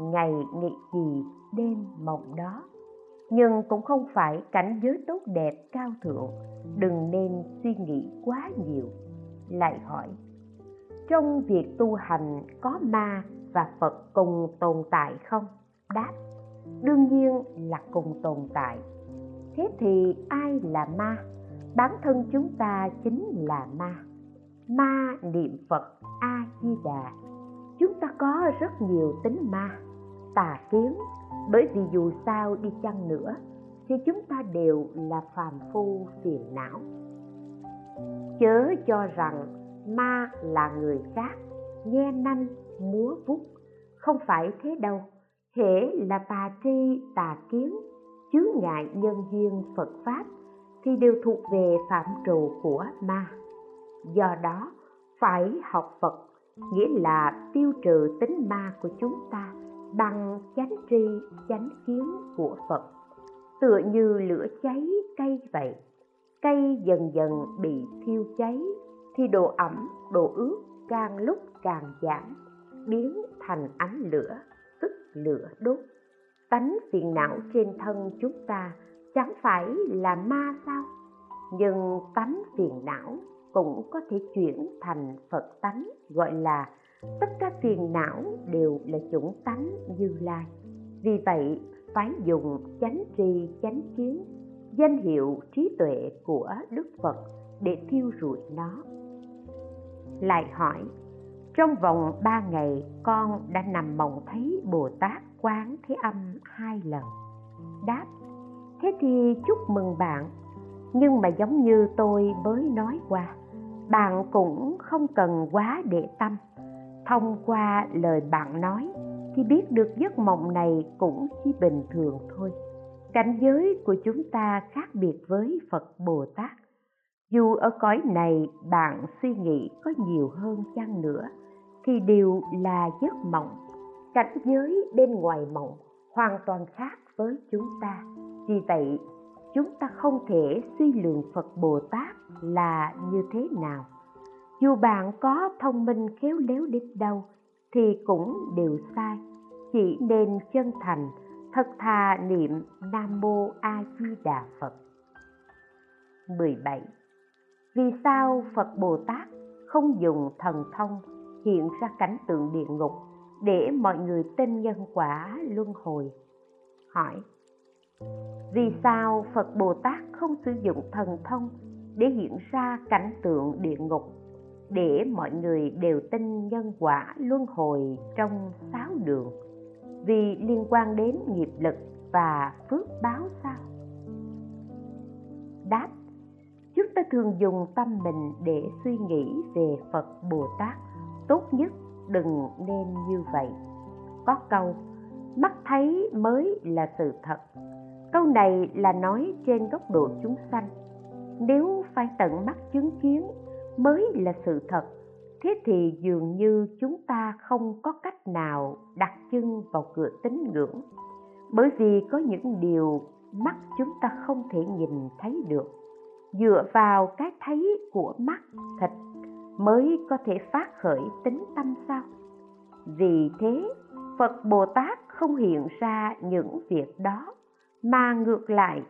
ngày nghị gì đêm mộng đó. Nhưng cũng không phải cảnh giới tốt đẹp cao thượng, đừng nên suy nghĩ quá nhiều. Lại hỏi trong việc tu hành, có ma và phật cùng tồn tại không? Đáp, đương nhiên là cùng tồn tại. Thế thì ai là ma? Bản thân chúng ta chính là ma. Ma niệm phật a di đà chúng ta có rất nhiều tính ma, tà kiến, bởi vì dù sao đi chăng nữa thì chúng ta đều là phàm phu phiền não. Chớ cho rằng ma là người khác, nghe nanh, múa vút không phải thế đâu, hễ là tà tri tà kiến, chướng ngại nhân duyên phật pháp thì đều thuộc về phạm trù của ma. Do đó, phải học phật, nghĩa là tiêu trừ tính ma của chúng ta bằng chánh tri, chánh kiến của phật. Tựa như lửa cháy cây vậy, cây dần dần bị thiêu cháy thì độ ẩm, độ ướt càng lúc càng giảm, biến thành ánh lửa, tức lửa đốt. Tánh phiền não trên thân chúng ta chẳng phải là ma sao? Nhưng tánh phiền não cũng có thể chuyển thành phật tánh, gọi là tất cả phiền não đều là chủng tánh như lai. Vì vậy, phải dùng chánh tri, chánh kiến, danh hiệu trí tuệ của đức phật để thiêu rụi nó lại hỏi, trong vòng ba ngày, con đã nằm mộng thấy bồ tát quán thế âm hai lần? Đáp, thế thì chúc mừng bạn, nhưng mà giống như tôi mới nói qua, bạn cũng không cần quá để tâm. Thông qua lời bạn nói, thì biết được giấc mộng này cũng chỉ bình thường thôi. Cảnh giới của chúng ta khác biệt với phật bồ tát dù ở cõi này bạn suy nghĩ có nhiều hơn chăng nữa, thì đều là giấc mộng. Cảnh giới bên ngoài mộng hoàn toàn khác với chúng ta. Vì vậy, chúng ta không thể suy lượng phật bồ tát là như thế nào. Dù bạn có thông minh khéo léo đến đâu, thì cũng đều sai. Chỉ nên chân thành, thật thà niệm nam mô a di đà phật. 17. Vì sao Phật Bồ Tát không dùng thần thông hiện ra cảnh tượng địa ngục để mọi người tin nhân quả luân hồi? Hỏi. Vì sao phật bồ tát không sử dụng thần thông để hiện ra cảnh tượng địa ngục để mọi người đều tin nhân quả luân hồi trong sáu đường? Vì liên quan đến nghiệp lực và phước báo sao? Ta thường dùng tâm mình để suy nghĩ về phật bồ tát. Tốt nhất đừng nên như vậy. Có câu, mắt thấy mới là sự thật. Câu này là nói trên góc độ chúng sanh. Nếu phải tận mắt chứng kiến mới là sự thật, thế thì dường như chúng ta không có cách nào đặt chân vào cửa tín ngưỡng. Bởi vì có những điều mắt chúng ta không thể nhìn thấy được dựa vào cái thấy của mắt thịt mới có thể phát khởi tính tâm sao? Vì thế, phật bồ tát không hiện ra những việc đó, mà ngược lại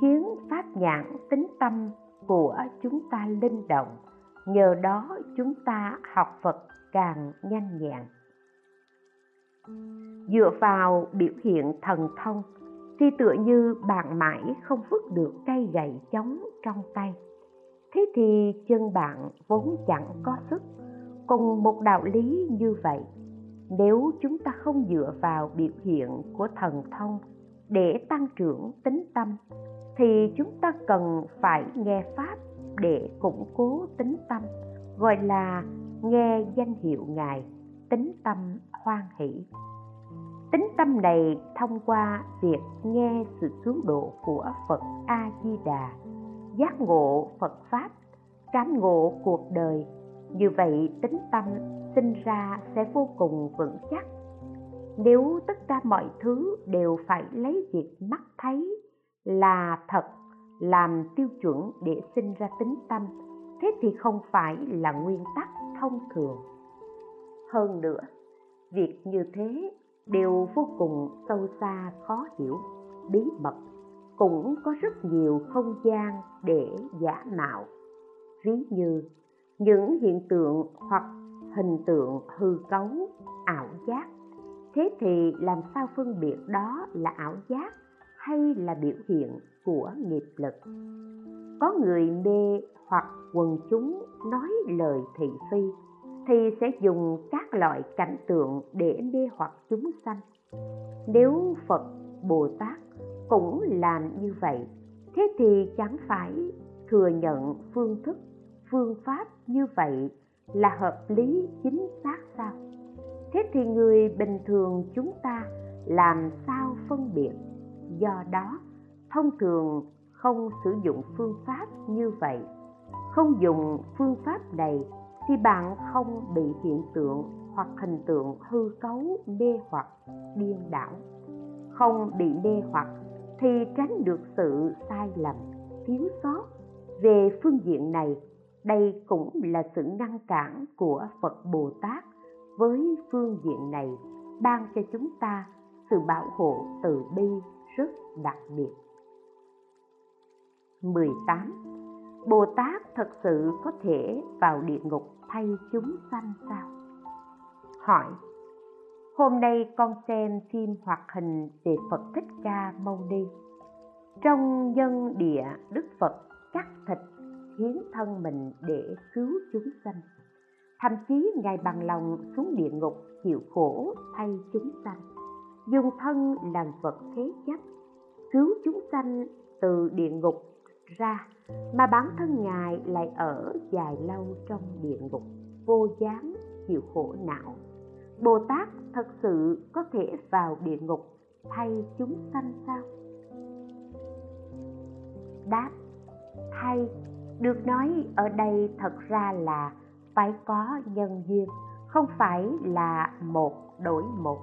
khiến pháp nhãn tính tâm của chúng ta linh động. Nhờ đó chúng ta học phật càng nhanh nhẹn. Dựa vào biểu hiện thần thông thì tựa như bạn mãi không vứt được cây gậy chống trong tay. Thế thì chân bạn vốn chẳng có sức. Cùng một đạo lý như vậy, nếu chúng ta không dựa vào biểu hiện của thần thông để tăng trưởng tính tâm, thì chúng ta cần phải nghe pháp để củng cố tính tâm, gọi là nghe danh hiệu ngài, tính tâm hoan hỷ tính tâm này thông qua việc nghe sự xuống độ của phật a di đà giác ngộ phật pháp, cảm ngộ cuộc đời. Như vậy, tính tâm sinh ra sẽ vô cùng vững chắc. Nếu tất cả mọi thứ đều phải lấy việc mắt thấy là thật, làm tiêu chuẩn để sinh ra tính tâm, thế thì không phải là nguyên tắc thông thường. Hơn nữa, việc như thế đều vô cùng sâu xa khó hiểu, bí mật, cũng có rất nhiều không gian để giả mạo. Ví như những hiện tượng hoặc hình tượng hư cấu, ảo giác. Thế thì làm sao phân biệt đó là ảo giác hay là biểu hiện của nghiệp lực? Có người mê hoặc quần chúng nói lời thị phi thì sẽ dùng các loại cảnh tượng để mê hoặc chúng sanh. Nếu phật, bồ tát cũng làm như vậy, thế thì chẳng phải thừa nhận phương thức, phương pháp như vậy là hợp lý chính xác sao? Thế thì người bình thường chúng ta làm sao phân biệt? Do đó, thông thường không sử dụng phương pháp như vậy. Không dùng phương pháp này thì bạn không bị hiện tượng hoặc hình tượng hư cấu, mê hoặc, điên đảo, không bị mê hoặc thì tránh được sự sai lầm, thiếu sót. Về phương diện này, đây cũng là sự ngăn cản của phật bồ tát. Với phương diện này, ban cho chúng ta sự bảo hộ từ bi rất đặc biệt. 18. Bồ Tát thật sự có thể vào địa ngục thay chúng sanh sao? Hỏi Hôm nay con xem phim hoạt hình về Phật Thích Ca Mâu Ni. Trong dân địa, Đức Phật cắt thịt hiến thân mình để cứu chúng sanh. Thậm chí Ngài bằng lòng xuống địa ngục chịu khổ thay chúng sanh. Dùng thân làm vật thế chấp, cứu chúng sanh từ địa ngục ra, mà bản thân ngài lại ở dài lâu trong địa ngục, vô gián chịu khổ não. Bồ tát thật sự có thể vào địa ngục thay chúng sanh sao? Đáp thay được nói ở đây thật ra là phải có nhân duyên, không phải là một đổi một.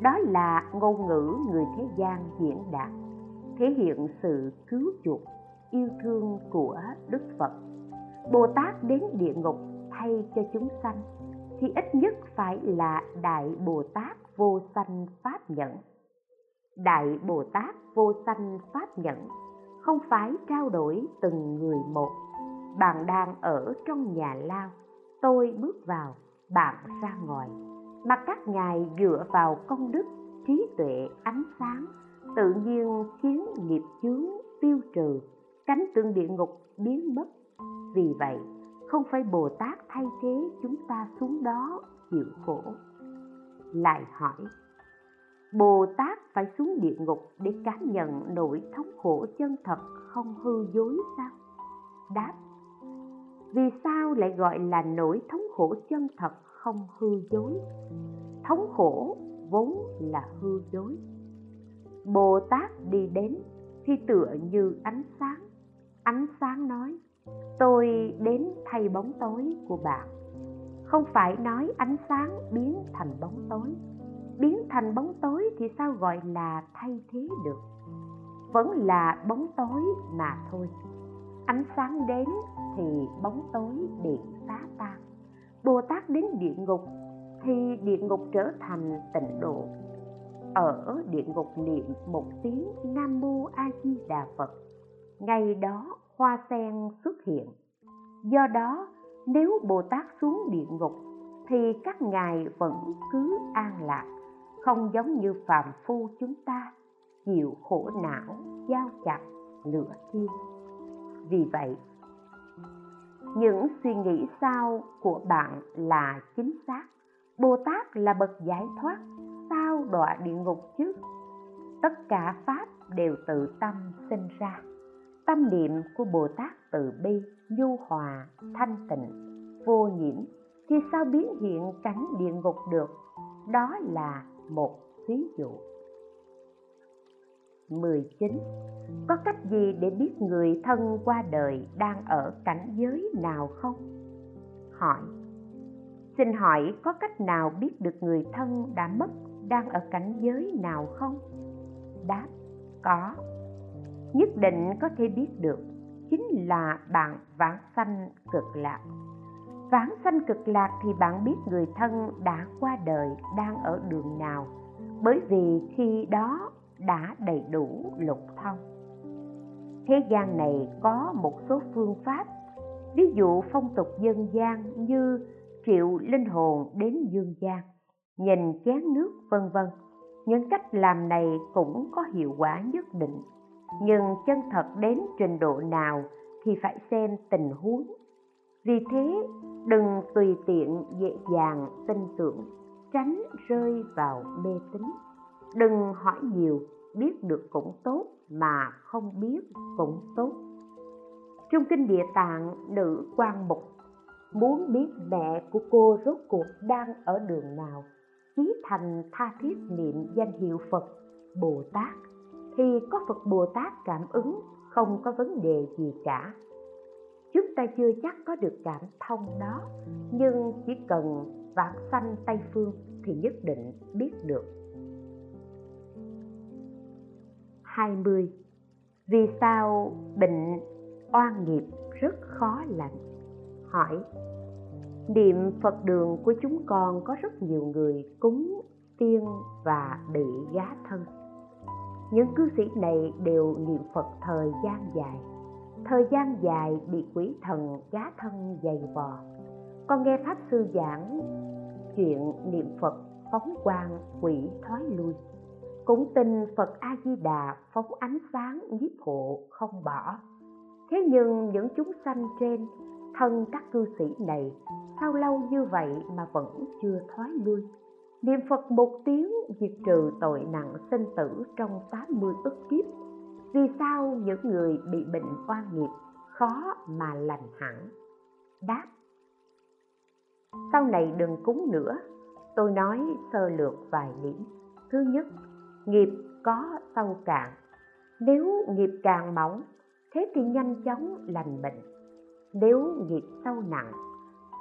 Đó là ngôn ngữ người thế gian diễn đạt, thể hiện sự cứu chuộc yêu thương của đức phật. Bồ tát đến địa ngục thay cho chúng sanh, thì ít nhất phải là đại bồ tát vô sanh pháp nhẫn. Đại bồ tát vô sanh pháp nhẫn không phải trao đổi từng người một. Bạn đang ở trong nhà lao, tôi bước vào, bạn ra ngoài. Mà các ngài dựa vào công đức, trí tuệ ánh sáng, tự nhiên khiến nghiệp chướng tiêu trừ cánh tượng địa ngục biến mất. Vì vậy, không phải bồ tát thay thế chúng ta xuống đó chịu khổ. Lại hỏi, bồ tát phải xuống địa ngục để cảm nhận nỗi thống khổ chân thật không hư dối sao? Đáp, vì sao lại gọi là nỗi thống khổ chân thật không hư dối? Thống khổ vốn là hư dối. Bồ tát đi đến thì tựa như ánh sáng ánh sáng nói, tôi đến thay bóng tối của bạn. Không phải nói ánh sáng biến thành bóng tối. Biến thành bóng tối thì sao gọi là thay thế được? Vẫn là bóng tối mà thôi. Ánh sáng đến thì bóng tối bị phá tan. Bồ tát đến địa ngục thì địa ngục trở thành tịnh độ. Ở địa ngục niệm một tiếng nam mô a di đà phật ngày đó hoa sen xuất hiện. Do đó, nếu bồ tát xuống địa ngục, thì các ngài vẫn cứ an lạc, không giống như phàm phu chúng ta, chịu khổ não, giao chặt, lửa thiêu vì vậy, những suy nghĩ sau của bạn là chính xác. Bồ tát là bậc giải thoát, sao đọa địa ngục chứ? Tất cả pháp đều tự tâm sinh ra tâm niệm của bồ tát từ bi, nhu hòa, thanh tịnh, vô nhiễm, thì sao biến hiện cảnh địa ngục được đó là một ví dụ 19. Có cách gì để biết người thân qua đời đang ở cảnh giới nào không? Hỏi Xin hỏi, có cách nào biết được người thân đã mất, đang ở cảnh giới nào không? Đáp Có Nhất định có thể biết được, Chính là bạn vãng sanh cực lạc. Vãng sanh cực lạc thì bạn biết người thân đã qua đời đang ở đường nào, Bởi vì khi đó đã đầy đủ lục thông thế gian này có một số phương pháp, ví dụ phong tục dân gian như triệu linh hồn đến dương gian nhìn chén nước, vân vân. Những cách làm này cũng có hiệu quả nhất định nhưng chân thật đến trình độ nào thì phải xem tình huống. Vì thế, đừng tùy tiện dễ dàng tin tưởng, tránh rơi vào mê tín. Đừng hỏi nhiều, biết được cũng tốt mà không biết cũng tốt. Trong kinh địa tạng, nữ quan mục muốn biết mẹ của cô rốt cuộc đang ở đường nào, chí thành tha thiết niệm danh hiệu phật, bồ tát thì có phật bồ tát cảm ứng, không có vấn đề gì cả. Chúng ta chưa chắc có được cảm thông đó, nhưng chỉ cần vãng sanh tây phương thì nhất định biết được. 20 Vì sao bệnh oan nghiệp rất khó lành? Hỏi, Niệm Phật đường của chúng con có rất nhiều người cúng, tiên và bị gá thân. Những cư sĩ này đều niệm Phật thời gian dài Thời gian dài bị quỷ thần gá thân dày vò Con nghe Pháp Sư giảng chuyện niệm Phật phóng quang quỷ thoái lui cũng tin Phật A Di Đà phóng ánh sáng nhiếp hộ không bỏ. Thế nhưng những chúng sanh trên, thân các cư sĩ này, sao lâu như vậy mà vẫn chưa thoái lui? Niệm Phật một tiếng diệt trừ tội nặng sinh tử trong 80 ức kiếp. Vì sao những người bị bệnh oan nghiệp khó mà lành hẳn? Đáp Sau này đừng cúng nữa, tôi nói sơ lược vài điểm. Thứ nhất, nghiệp có sâu cạn nếu nghiệp càng mỏng thế thì nhanh chóng lành bệnh nếu nghiệp sâu nặng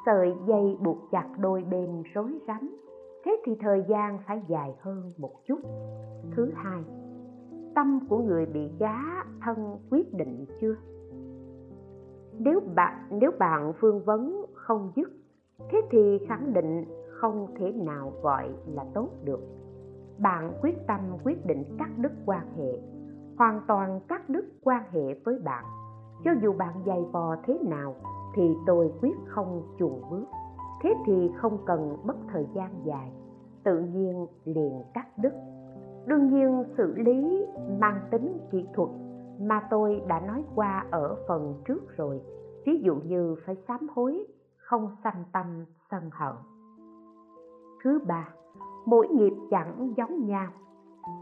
sợi dây buộc chặt đôi bên rối rắm thế thì thời gian phải dài hơn một chút. Thứ hai, tâm của người bị gá thân quyết định chưa? Nếu bạn nếu bạn phương vấn không dứt, thế thì khẳng định không thể nào gọi là tốt được. Bạn quyết tâm quyết định cắt đứt quan hệ, hoàn toàn cắt đứt quan hệ với bạn. Cho dù bạn dày vò thế nào thì tôi quyết không chuồn bước thế thì không cần mất thời gian dài, tự nhiên liền cắt đứt. Đương nhiên xử lý mang tính kỹ thuật mà tôi đã nói qua ở phần trước rồi, ví dụ như phải sám hối, không sanh tâm, sân hận. Thứ ba, mỗi nghiệp chẳng giống nhau.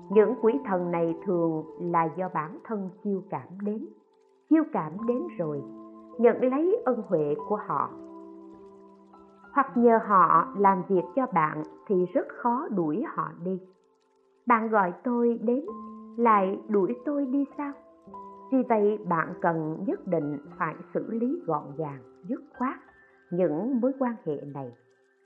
Những quỷ thần này thường là do bản thân chiêu cảm đến. Chiêu cảm đến rồi, nhận lấy ân huệ của họ hoặc nhờ họ làm việc cho bạn thì rất khó đuổi họ đi. Bạn gọi tôi đến, lại đuổi tôi đi sao? Vì vậy bạn cần nhất định phải xử lý gọn gàng, dứt khoát những mối quan hệ này.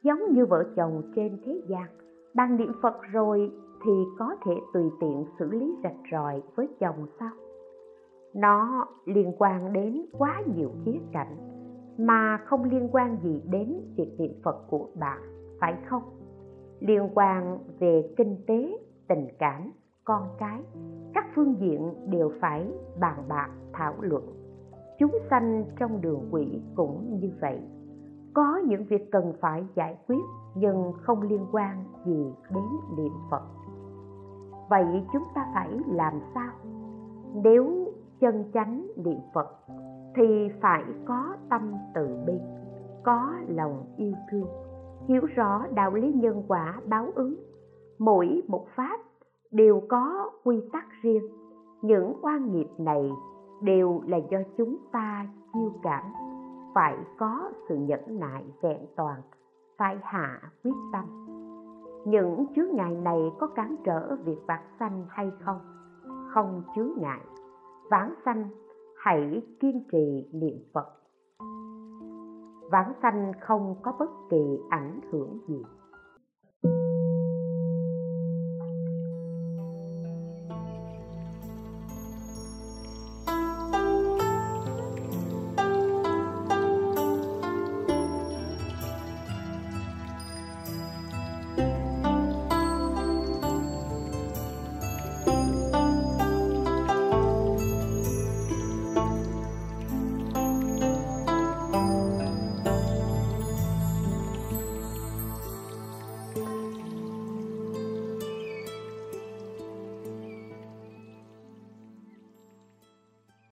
Giống như vợ chồng trên thế gian, bạn niệm phật rồi thì có thể tùy tiện xử lý rạch ròi với chồng sao? Nó liên quan đến quá nhiều khía cạnh mà không liên quan gì đến việc niệm phật của bạn, phải không? Liên quan về kinh tế, tình cảm, con cái, các phương diện đều phải bàn bạc, thảo luận. Chúng sanh trong đường quỷ cũng như vậy. Có những việc cần phải giải quyết, nhưng không liên quan gì đến niệm phật. Vậy chúng ta phải làm sao? Nếu chân chánh niệm phật thì phải có tâm từ bi, có lòng yêu thương, hiểu rõ đạo lý nhân quả báo ứng. Mỗi một pháp đều có quy tắc riêng, những quan nghiệp này đều là do chúng ta chiêu cảm, phải có sự nhẫn nại vẹn toàn, phải hạ quyết tâm. Những chướng ngại này có cản trở việc vãng sanh hay không? Không chướng ngại. Vãng sanh hãy kiên trì niệm phật. Vãng sanh không có bất kỳ ảnh hưởng gì.